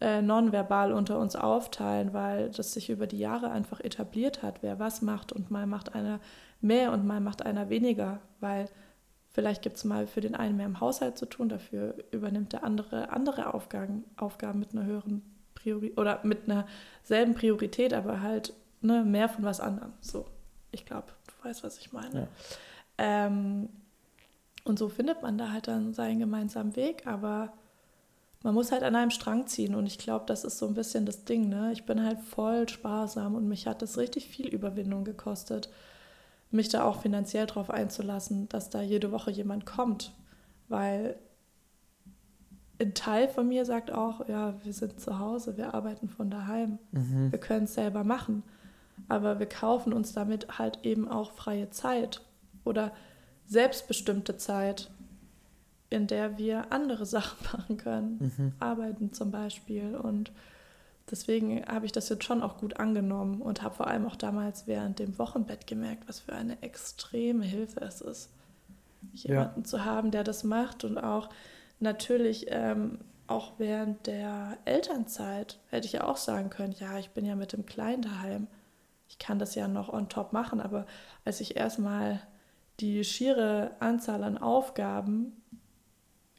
A: äh, nonverbal unter uns aufteilen, weil das sich über die Jahre einfach etabliert hat, wer was macht und mal macht einer mehr und mal macht einer weniger, weil vielleicht gibt es mal für den einen mehr im Haushalt zu tun, dafür übernimmt der andere andere Aufgaben, Aufgaben mit einer höheren Priorität oder mit einer selben Priorität, aber halt ne, mehr von was anderem. So, ich glaube, du weißt, was ich meine.
B: Ja.
A: Ähm, und so findet man da halt dann seinen gemeinsamen Weg, aber man muss halt an einem Strang ziehen und ich glaube, das ist so ein bisschen das Ding. Ne? Ich bin halt voll sparsam und mich hat das richtig viel Überwindung gekostet, mich da auch finanziell drauf einzulassen, dass da jede Woche jemand kommt, weil ein Teil von mir sagt auch, ja, wir sind zu Hause, wir arbeiten von daheim,
B: Mhm.
A: wir können es selber machen, aber wir kaufen uns damit halt eben auch freie Zeit oder selbstbestimmte Zeit, in der wir andere Sachen machen können,
B: Mhm.
A: arbeiten zum Beispiel. Und deswegen habe ich das jetzt schon auch gut angenommen und habe vor allem auch damals während dem Wochenbett gemerkt, was für eine extreme Hilfe es ist, jemanden zu haben, der das macht und auch natürlich ähm, auch während der Elternzeit hätte ich ja auch sagen können, ja, ich bin ja mit dem Kleinen daheim. Ich kann das ja noch on top machen, aber als ich erstmal die schiere Anzahl an Aufgaben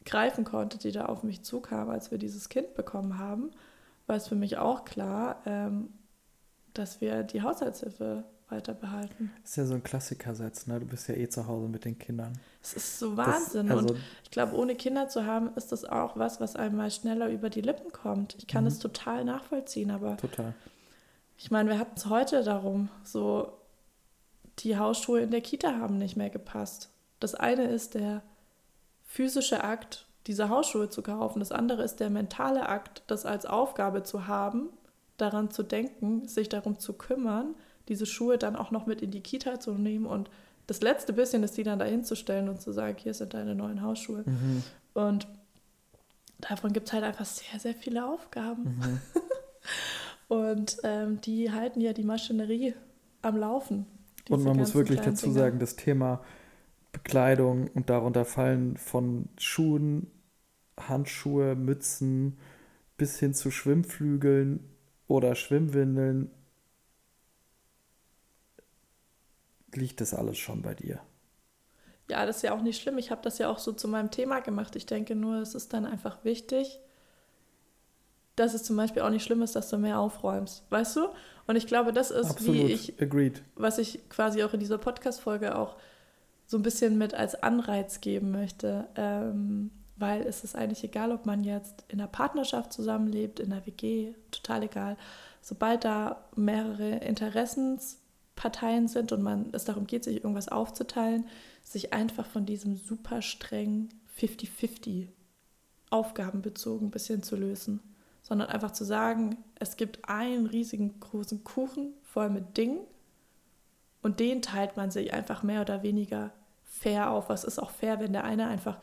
A: greifen konnte, die da auf mich zukam, als wir dieses Kind bekommen haben, war es für mich auch klar, ähm, dass wir die Haushaltshilfe weiter behalten.
B: Das ist ja so ein Klassikersatz, ne? Du bist ja eh zu Hause mit den Kindern.
A: Es ist so
B: Das-
A: Wahnsinn.
B: also-
A: und ich glaube, ohne Kinder zu haben, ist das auch was, was einem mal schneller über die Lippen kommt. Ich kann
B: Mhm.
A: es total nachvollziehen, aber
B: Total.
A: ich meine, wir hatten es heute darum, so die Hausschuhe in der Kita haben nicht mehr gepasst. Das eine ist der physische Akt, diese Hausschuhe zu kaufen. Das andere ist der mentale Akt, das als Aufgabe zu haben, daran zu denken, sich darum zu kümmern, diese Schuhe dann auch noch mit in die Kita zu nehmen und das letzte bisschen ist, die dann dahin zu stellen und zu sagen, hier sind deine neuen Hausschuhe.
B: Mhm.
A: Und davon gibt es halt einfach sehr, sehr viele Aufgaben.
B: Mhm.
A: Und ähm, die halten ja die Maschinerie am Laufen.
B: Und man muss wirklich dazu
A: Dinger.
B: sagen, das Thema Bekleidung und darunter fallen von Schuhen, Handschuhe, Mützen bis hin zu Schwimmflügeln oder Schwimmwindeln liegt das alles schon bei dir.
A: ja, das ist ja auch nicht schlimm. Ich habe das ja auch so zu meinem Thema gemacht. Ich denke nur, es ist dann einfach wichtig, dass es zum Beispiel auch nicht schlimm ist, dass du mehr aufräumst. Weißt du? Und ich glaube, das ist, Absolut. wie ich,
B: Agreed.
A: was ich quasi auch in dieser Podcast-Folge auch so ein bisschen mit als Anreiz geben möchte. Ähm, weil es ist eigentlich egal, ob man jetzt in einer Partnerschaft zusammenlebt, in einer WG, total egal. Sobald da mehrere Interessensparteien sind und man es darum geht, sich irgendwas aufzuteilen, sich einfach von diesem super streng 50-50 aufgabenbezogen ein bisschen zu lösen, sondern einfach zu sagen, es gibt einen riesigen großen Kuchen voll mit Dingen und den teilt man sich einfach mehr oder weniger fair auf. Was ist auch fair, wenn der eine einfach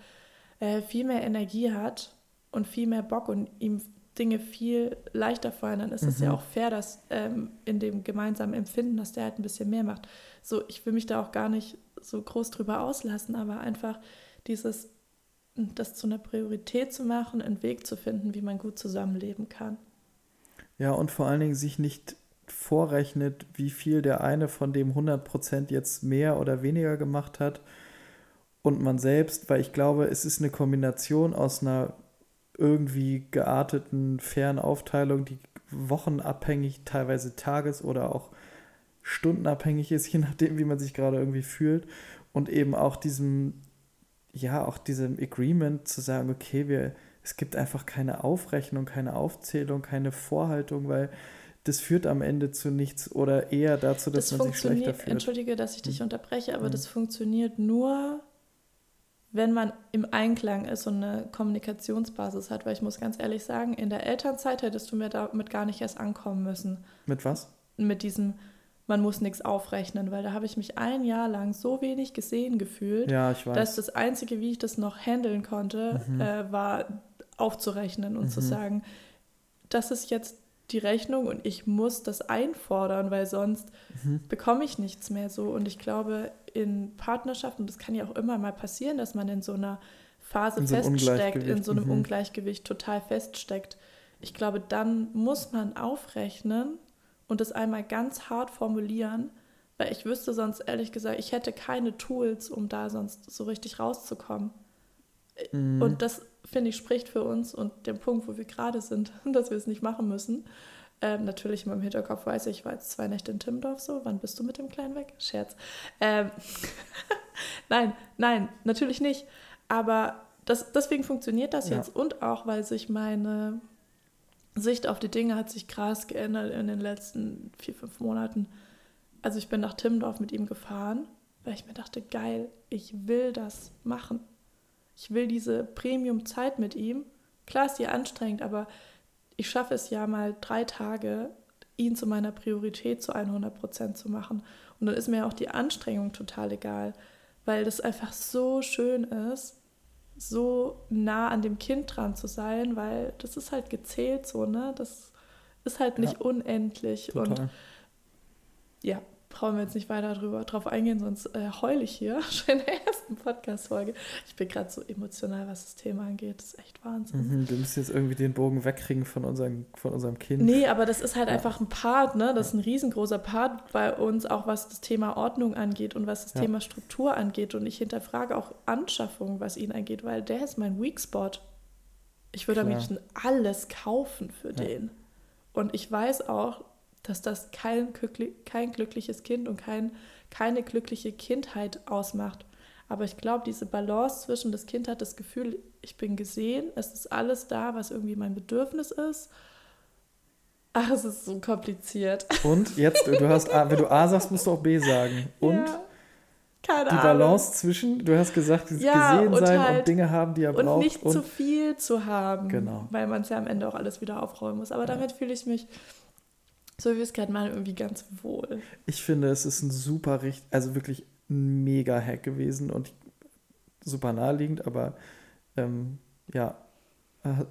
A: äh, viel mehr Energie hat und viel mehr Bock und ihm Dinge viel leichter fallen, dann ist mhm. es ja auch fair, dass ähm, in dem gemeinsamen Empfinden, dass der halt ein bisschen mehr macht. So, ich will mich da auch gar nicht so groß drüber auslassen, aber einfach dieses, das zu einer Priorität zu machen, einen Weg zu finden, wie man gut zusammenleben kann.
B: Ja, und vor allen Dingen sich nicht vorrechnet, wie viel der eine von dem 100% jetzt mehr oder weniger gemacht hat und man selbst, weil ich glaube, es ist eine Kombination aus einer irgendwie gearteten, fairen Aufteilung, die wochenabhängig, teilweise tages- oder auch stundenabhängig ist, je nachdem, wie man sich gerade irgendwie fühlt. Und eben auch diesem, ja, auch diesem Agreement zu sagen, okay, wir, es gibt einfach keine Aufrechnung, keine Aufzählung, keine Vorhaltung, weil das führt am Ende zu nichts oder eher dazu, dass das man sich schlechter fühlt.
A: Entschuldige, dass ich dich hm. unterbreche, aber mhm. das funktioniert nur, wenn man im Einklang ist und eine Kommunikationsbasis hat. Weil ich muss ganz ehrlich sagen, in der Elternzeit hättest du mir damit gar nicht erst ankommen müssen.
B: Mit was?
A: Mit diesem, man muss nichts aufrechnen, weil da habe ich mich ein Jahr lang so wenig gesehen gefühlt,
B: ja,
A: dass das Einzige, wie ich das noch handeln konnte, mhm. äh, war aufzurechnen und mhm. zu sagen, das ist jetzt die Rechnung und ich muss das einfordern, weil sonst mhm. bekomme ich nichts mehr so. Und ich glaube, in Partnerschaften, das kann ja auch immer mal passieren, dass man in so einer Phase in so feststeckt, in so einem mhm. Ungleichgewicht total feststeckt. Ich glaube, dann muss man aufrechnen und das einmal ganz hart formulieren, weil ich wüsste sonst ehrlich gesagt, ich hätte keine Tools, um da sonst so richtig rauszukommen. Mhm. Und das, finde ich, spricht für uns und den Punkt, wo wir gerade sind, dass wir es nicht machen müssen. Ähm, natürlich in meinem Hinterkopf weiß ich, ich war jetzt zwei Nächte in Timmendorf so, wann bist du mit dem Kleinen weg? Scherz. Ähm, nein, nein, natürlich nicht. Aber das, deswegen funktioniert das ja. jetzt und auch, weil sich meine Sicht auf die Dinge hat sich krass geändert in den letzten vier, fünf Monaten. Also ich bin nach Timmendorf mit ihm gefahren, weil ich mir dachte, geil, ich will das machen. Ich will diese Premium-Zeit mit ihm. Klar ist die anstrengend, aber ich schaffe es ja mal drei Tage, ihn zu meiner Priorität zu 100 Prozent zu machen. Und dann ist mir auch die Anstrengung total egal, weil das einfach so schön ist, so nah an dem Kind dran zu sein, weil das ist halt gezählt so, ne? Das ist halt nicht ja, unendlich. Total. Und ja, brauchen wir jetzt nicht weiter drüber, drauf eingehen, sonst äh, heule ich hier schon in der ersten Podcast-Folge. Ich bin gerade so emotional, was das Thema angeht. Das ist echt Wahnsinn.
B: Mhm, wir müssen jetzt irgendwie den Bogen wegkriegen von unserem, von unserem Kind.
A: Nee, aber das ist halt ja. einfach ein Part, ne? Das ist ein riesengroßer Part bei uns, auch was das Thema Ordnung angeht und was das ja. Thema Struktur angeht. Und ich hinterfrage auch Anschaffung, was ihn angeht, weil der ist mein Weak Spot. Ich würde am liebsten alles kaufen für ja. den. Und ich weiß auch, dass das kein, kein glückliches Kind und kein, keine glückliche Kindheit ausmacht. Aber ich glaube, diese Balance zwischen das Kind hat das Gefühl, ich bin gesehen, es ist alles da, was irgendwie mein Bedürfnis ist. Ach, es ist so kompliziert.
B: Und jetzt, du hast A, wenn du A sagst, musst du auch B sagen. Und ja, keine die Balance Ahnung. zwischen, du hast gesagt, ja, gesehen sein und, halt, und Dinge haben, die er und braucht.
A: Nicht und nicht zu viel zu haben. Genau. Weil man es ja am Ende auch alles wieder aufräumen muss. Aber ja. damit fühle ich mich so wie es gerade mal irgendwie ganz wohl.
B: Ich finde, es ist ein super, also wirklich ein mega Hack gewesen und super naheliegend, aber ähm, ja,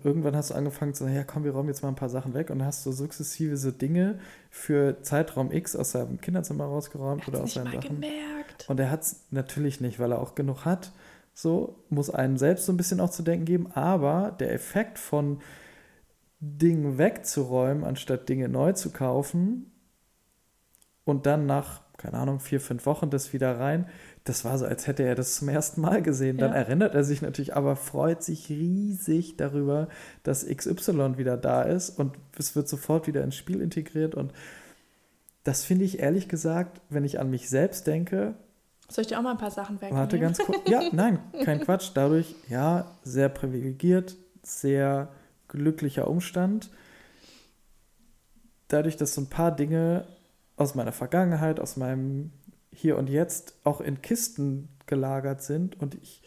B: irgendwann hast du angefangen zu sagen, ja komm, wir räumen jetzt mal ein paar Sachen weg und dann hast du sukzessive so Dinge für Zeitraum X aus seinem Kinderzimmer rausgeräumt oder aus seinen Sachen. Gemerkt. Und er hat es natürlich nicht, weil er auch genug hat. So muss einem selbst so ein bisschen auch zu denken geben, aber der Effekt von Dinge wegzuräumen, anstatt Dinge neu zu kaufen und dann nach, keine Ahnung, vier, fünf Wochen das wieder rein, das war so, als hätte er das zum ersten Mal gesehen. Dann ja. erinnert er sich natürlich, aber freut sich riesig darüber, dass XY wieder da ist und es wird sofort wieder ins Spiel integriert. Und das finde ich ehrlich gesagt, wenn ich an mich selbst denke.
A: Soll ich dir auch mal ein paar Sachen wegnehmen?
B: Warte ganz kurz. Ja, nein, kein Quatsch. Dadurch, ja, sehr privilegiert, sehr glücklicher Umstand. Dadurch, dass so ein paar Dinge aus meiner Vergangenheit, aus meinem Hier und Jetzt auch in Kisten gelagert sind und ich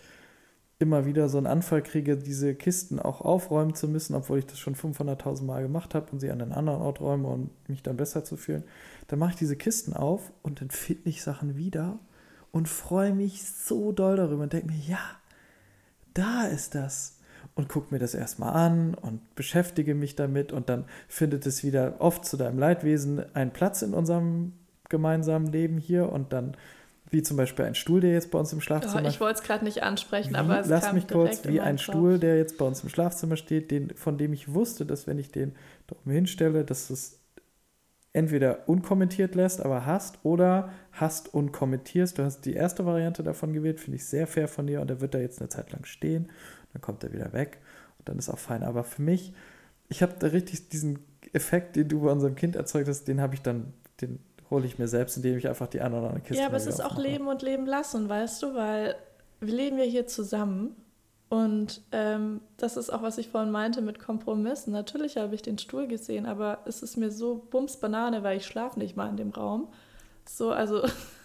B: immer wieder so einen Anfall kriege, diese Kisten auch aufräumen zu müssen, obwohl ich das schon 500.000 Mal gemacht habe und sie an einen anderen Ort räume und mich dann besser zu fühlen, dann mache ich diese Kisten auf und dann finde ich Sachen wieder und freue mich so doll darüber und denke mir, ja, da ist das und gucke mir das erstmal an und beschäftige mich damit und dann findet es wieder oft zu deinem Leidwesen einen Platz in unserem gemeinsamen Leben hier und dann wie zum Beispiel ein Stuhl, der jetzt bei uns im Schlafzimmer
A: steht. Oh, ich wollte es gerade nicht ansprechen, wie, aber es
B: Lass mich kurz, wie ein Stuhl, der jetzt bei uns im Schlafzimmer steht, den, von dem ich wusste, dass wenn ich den da oben hinstelle, dass es entweder unkommentiert lässt, aber hast, oder hast und kommentierst. Du hast die erste Variante davon gewählt, finde ich sehr fair von dir und der wird da jetzt eine Zeit lang stehen dann kommt er wieder weg und dann ist auch fein. Aber für mich, ich habe da richtig diesen Effekt, den du bei unserem Kind erzeugt hast, den habe ich dann, den hole ich mir selbst, indem ich einfach die eine oder andere
A: Kiste Ja, aber es ist auch Leben und Leben lassen, weißt du, weil wir leben ja hier zusammen und ähm, das ist auch, was ich vorhin meinte mit Kompromissen. Natürlich habe ich den Stuhl gesehen, aber es ist mir so bums Banane, weil ich schlafe nicht mal in dem Raum. So, also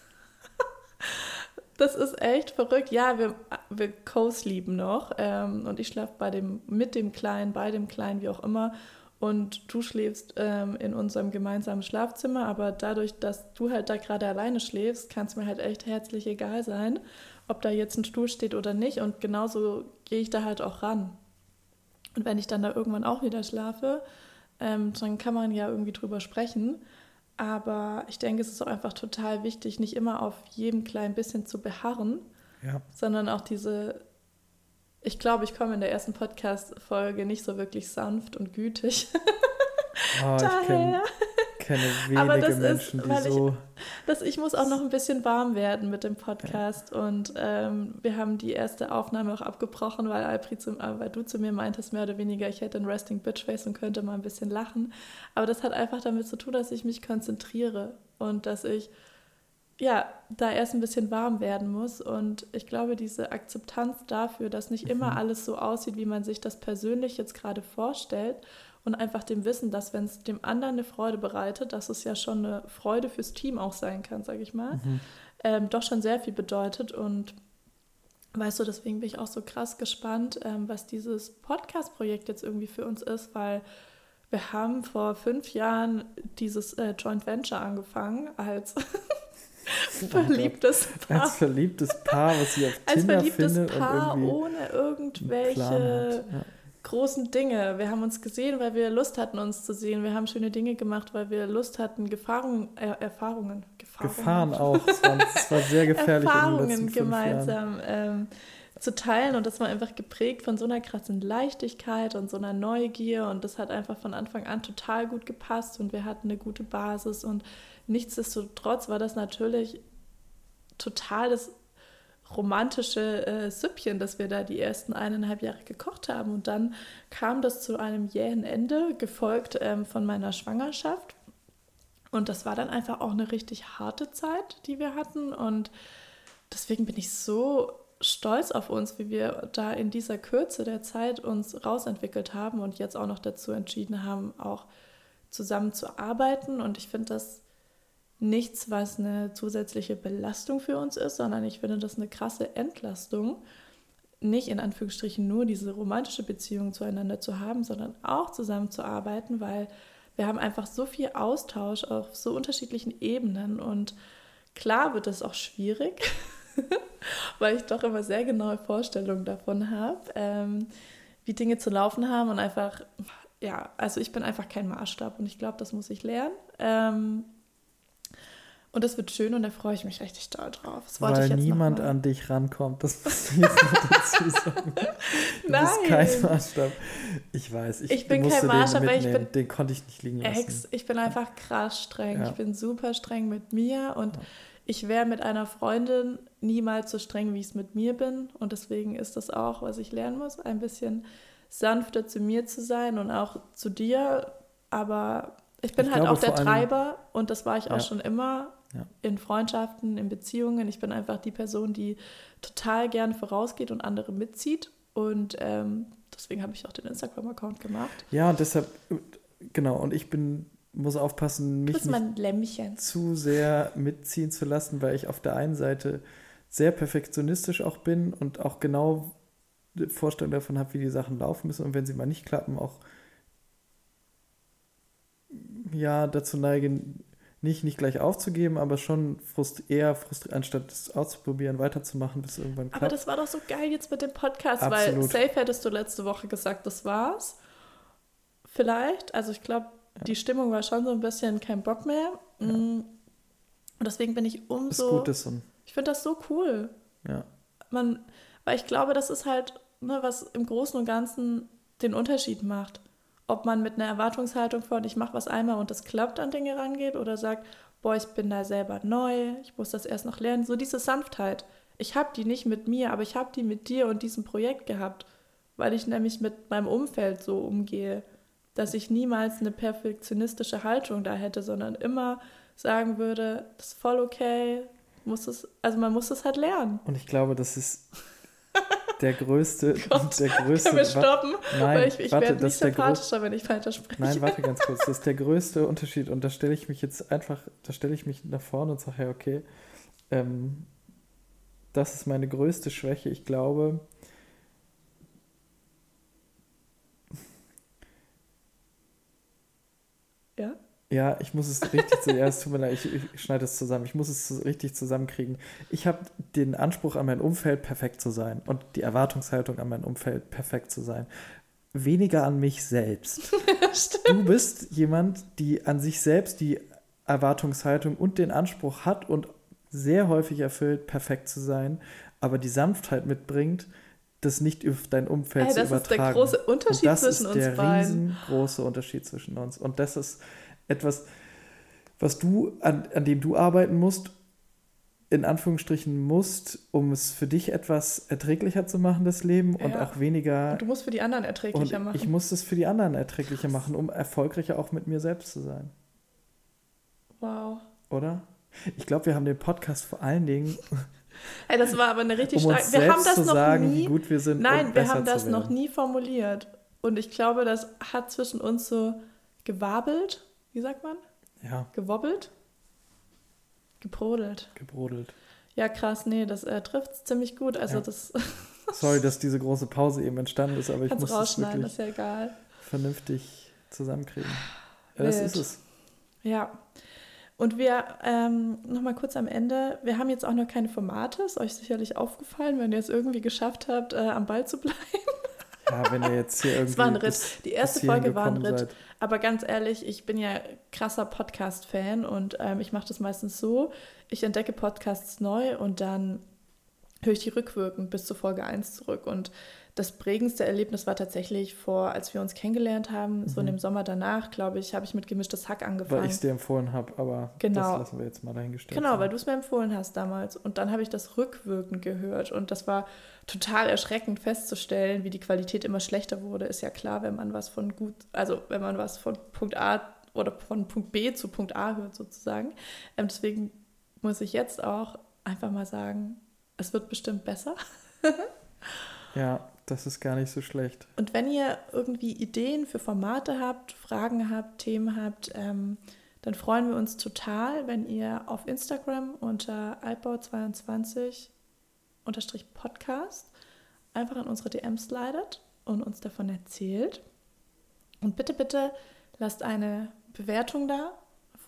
A: Das ist echt verrückt. Ja, wir, wir co-sleepen noch ähm, und ich schlafe bei dem, mit dem Kleinen, bei dem Kleinen, wie auch immer. Und du schläfst ähm, in unserem gemeinsamen Schlafzimmer, aber dadurch, dass du halt da gerade alleine schläfst, kann es mir halt echt herzlich egal sein, ob da jetzt ein Stuhl steht oder nicht. Und genauso gehe ich da halt auch ran. Und wenn ich dann da irgendwann auch wieder schlafe, ähm, dann kann man ja irgendwie drüber sprechen. Aber ich denke, es ist auch einfach total wichtig, nicht immer auf jedem kleinen bisschen zu beharren, ja. sondern auch diese, ich glaube, ich komme in der ersten Podcast-Folge nicht so wirklich sanft und gütig. Oh, Daher kenne wenige Aber das Menschen, ist, weil die so. Ich, das, ich muss auch noch ein bisschen warm werden mit dem Podcast. Ja. Und ähm, wir haben die erste Aufnahme auch abgebrochen, weil, Alpri zu, äh, weil du zu mir meintest, mehr oder weniger, ich hätte ein Resting Bitch Face und könnte mal ein bisschen lachen. Aber das hat einfach damit zu tun, dass ich mich konzentriere und dass ich ja, da erst ein bisschen warm werden muss. Und ich glaube, diese Akzeptanz dafür, dass nicht immer mhm. alles so aussieht, wie man sich das persönlich jetzt gerade vorstellt und einfach dem Wissen, dass wenn es dem anderen eine Freude bereitet, dass es ja schon eine Freude fürs Team auch sein kann, sage ich mal, mhm. ähm, doch schon sehr viel bedeutet und weißt du, deswegen bin ich auch so krass gespannt, ähm, was dieses Podcast-Projekt jetzt irgendwie für uns ist, weil wir haben vor fünf Jahren dieses äh, Joint Venture angefangen als verliebtes
B: Paar. Als verliebtes Paar, was sie auf Tinder Als verliebtes findet Paar
A: ohne irgendwelche großen Dinge. Wir haben uns gesehen, weil wir Lust hatten, uns zu sehen. Wir haben schöne Dinge gemacht, weil wir Lust hatten, Gefahren, äh, Erfahrungen,
B: Gefahrungen. Gefahren auch. Es war, es war sehr gefährlich.
A: Erfahrungen gemeinsam ähm, zu teilen. Und das war einfach geprägt von so einer krassen Leichtigkeit und so einer Neugier. Und das hat einfach von Anfang an total gut gepasst. Und wir hatten eine gute Basis. Und nichtsdestotrotz war das natürlich total das romantische äh, Süppchen, das wir da die ersten eineinhalb Jahre gekocht haben. Und dann kam das zu einem jähen Ende, gefolgt ähm, von meiner Schwangerschaft. Und das war dann einfach auch eine richtig harte Zeit, die wir hatten. Und deswegen bin ich so stolz auf uns, wie wir da in dieser Kürze der Zeit uns rausentwickelt haben und jetzt auch noch dazu entschieden haben, auch zusammen zu arbeiten. Und ich finde das nichts, was eine zusätzliche Belastung für uns ist, sondern ich finde das eine krasse Entlastung, nicht in Anführungsstrichen nur diese romantische Beziehung zueinander zu haben, sondern auch zusammenzuarbeiten, weil wir haben einfach so viel Austausch auf so unterschiedlichen Ebenen und klar wird es auch schwierig, weil ich doch immer sehr genaue Vorstellungen davon habe, ähm, wie Dinge zu laufen haben und einfach, ja, also ich bin einfach kein Maßstab und ich glaube, das muss ich lernen. Ähm, und das wird schön und da freue ich mich richtig doll drauf. Das
B: Weil niemand an dich rankommt, das muss ich jetzt noch dazu sagen. Du Nein. bist kein Maßstab. Ich weiß, ich, ich bin kein Maßstab, weil ich bin. Den konnte ich nicht liegen lassen.
A: Ex, ich bin einfach krass streng. Ja. Ich bin super streng mit mir und ja. ich wäre mit einer Freundin niemals so streng, wie ich es mit mir bin. Und deswegen ist das auch, was ich lernen muss, ein bisschen sanfter zu mir zu sein und auch zu dir. Aber ich bin ich halt glaube, auch der Treiber und das war ich auch ja. schon immer ja. in Freundschaften, in Beziehungen. Ich bin einfach die Person, die total gerne vorausgeht und andere mitzieht. Und ähm, deswegen habe ich auch den Instagram-Account gemacht.
B: Ja, und deshalb, genau, und ich bin, muss aufpassen, mich
A: nicht
B: zu sehr mitziehen zu lassen, weil ich auf der einen Seite sehr perfektionistisch auch bin und auch genau eine Vorstellung davon habe, wie die Sachen laufen müssen und wenn sie mal nicht klappen, auch ja dazu neigen, nicht, nicht gleich aufzugeben, aber schon frust eher frustriert, anstatt es auszuprobieren, weiterzumachen, bis irgendwann
A: klappt. Aber das war doch so geil jetzt mit dem Podcast, Absolut. weil safe hättest du letzte Woche gesagt, das war's. Vielleicht. Also ich glaube, ja. die Stimmung war schon so ein bisschen kein Bock mehr. Ja. Mm. Und deswegen bin ich umso. Ist gut, ist so. Ich finde das so cool.
B: Ja.
A: Man, weil ich glaube, das ist halt, ne, was im Großen und Ganzen den Unterschied macht ob man mit einer Erwartungshaltung von, ich mache was einmal und das klappt an Dinge rangeht oder sagt, boah, ich bin da selber neu, ich muss das erst noch lernen. So diese Sanftheit. Ich habe die nicht mit mir, aber ich habe die mit dir und diesem Projekt gehabt, weil ich nämlich mit meinem Umfeld so umgehe, dass ich niemals eine perfektionistische Haltung da hätte, sondern immer sagen würde, das ist voll okay, muss es, also man muss es halt lernen.
B: Und ich glaube, das ist der größte.
A: Gott,
B: der größte
A: können wir stoppen? Nein, ich, ich werde nicht sympathischer, wenn ich weiter spreche.
B: Nein, warte ganz kurz. Das ist der größte Unterschied. Und da stelle ich mich jetzt einfach, da stelle ich mich nach vorne und sage, ja, okay, ähm, das ist meine größte Schwäche. Ich glaube,
A: ja?
B: Ich muss es richtig, zu, ja, es tut mir leid, ich, ich schneide es zusammen. Ich muss es richtig zusammenkriegen. Ich habe den Anspruch an mein Umfeld, perfekt zu sein und die Erwartungshaltung an mein Umfeld, perfekt zu sein. Weniger an mich selbst. du bist jemand, die an sich selbst die Erwartungshaltung und den Anspruch hat und sehr häufig erfüllt, perfekt zu sein, aber die Sanftheit mitbringt, das nicht auf dein Umfeld hey, zu übertragen. Das ist der große Unterschied zwischen uns beiden. Das ist der riesengroße Unterschied zwischen uns. Und das ist etwas, was du, an, an dem du arbeiten musst, in Anführungsstrichen musst, um es für dich etwas erträglicher zu machen, das Leben, ja. und auch weniger. Und
A: du musst für die anderen erträglicher machen.
B: Ich muss es für die anderen erträglicher Krass. machen, um erfolgreicher auch mit mir selbst zu sein.
A: Wow.
B: Oder? Ich glaube, wir haben den Podcast vor allen Dingen.
A: Hey, das war aber eine richtig um starke. Wir haben das noch
B: sagen,
A: nie.
B: Wie gut wir sind.
A: Nein, wir haben das noch nie formuliert. Und ich glaube, das hat zwischen uns so gewabelt wie sagt man?
B: Ja.
A: Gewobbelt? Gebrodelt.
B: Gebrodelt.
A: Ja, krass, nee, das äh, trifft es ziemlich gut. Also
B: ja.
A: das.
B: Sorry, dass diese große Pause eben entstanden ist, aber ich
A: Kannst
B: muss
A: rausschneiden, das ist ja egal.
B: vernünftig zusammenkriegen. Ja, das ist es.
A: Ja. Und wir, ähm, nochmal kurz am Ende, wir haben jetzt auch noch keine Formate, ist euch sicherlich aufgefallen, wenn ihr es irgendwie geschafft habt, äh, am Ball zu bleiben.
B: Ja, wenn ihr jetzt hier irgendwie.
A: Es war ein Ritt. Die erste Folge war ein Ritt. Seid. Aber ganz ehrlich, ich bin ja krasser Podcast-Fan und ähm, ich mache das meistens so: ich entdecke Podcasts neu und dann höre ich die rückwirkend bis zur Folge 1 zurück. Und das prägendste Erlebnis war tatsächlich vor, als wir uns kennengelernt haben, mhm. so in mhm. dem Sommer danach, glaube ich, habe ich mit gemischtes Hack angefangen.
B: Weil ich es dir empfohlen habe, aber genau. das lassen wir jetzt mal dahingestellt.
A: Genau, sein. weil du es mir empfohlen hast damals. Und dann habe ich das rückwirkend gehört und das war total erschreckend festzustellen, wie die Qualität immer schlechter wurde. Ist ja klar, wenn man was von gut, also wenn man was von Punkt A oder von Punkt B zu Punkt A hört sozusagen. Ähm, deswegen muss ich jetzt auch einfach mal sagen, es wird bestimmt besser.
B: ja, das ist gar nicht so schlecht.
A: Und wenn ihr irgendwie Ideen für Formate habt, Fragen habt, Themen habt, ähm, dann freuen wir uns total, wenn ihr auf Instagram unter altbau22 unterstrich Podcast einfach in unsere DMs slidet und uns davon erzählt. Und bitte, bitte lasst eine Bewertung da.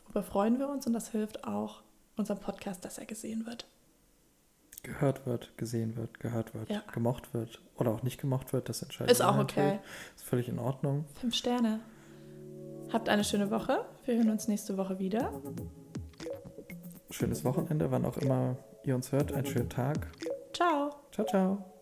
A: Darüber freuen wir uns und das hilft auch unserem Podcast, dass er gesehen wird
B: gehört wird, gesehen wird, gehört wird, ja. gemocht wird oder auch nicht gemocht wird, das entscheidet
A: Ist auch okay.
B: Ist völlig in Ordnung.
A: Fünf Sterne. Habt eine schöne Woche. Wir hören uns nächste Woche wieder.
B: Schönes Wochenende, wann auch immer ihr uns hört. Einen schönen Tag.
A: Ciao.
B: Ciao, ciao.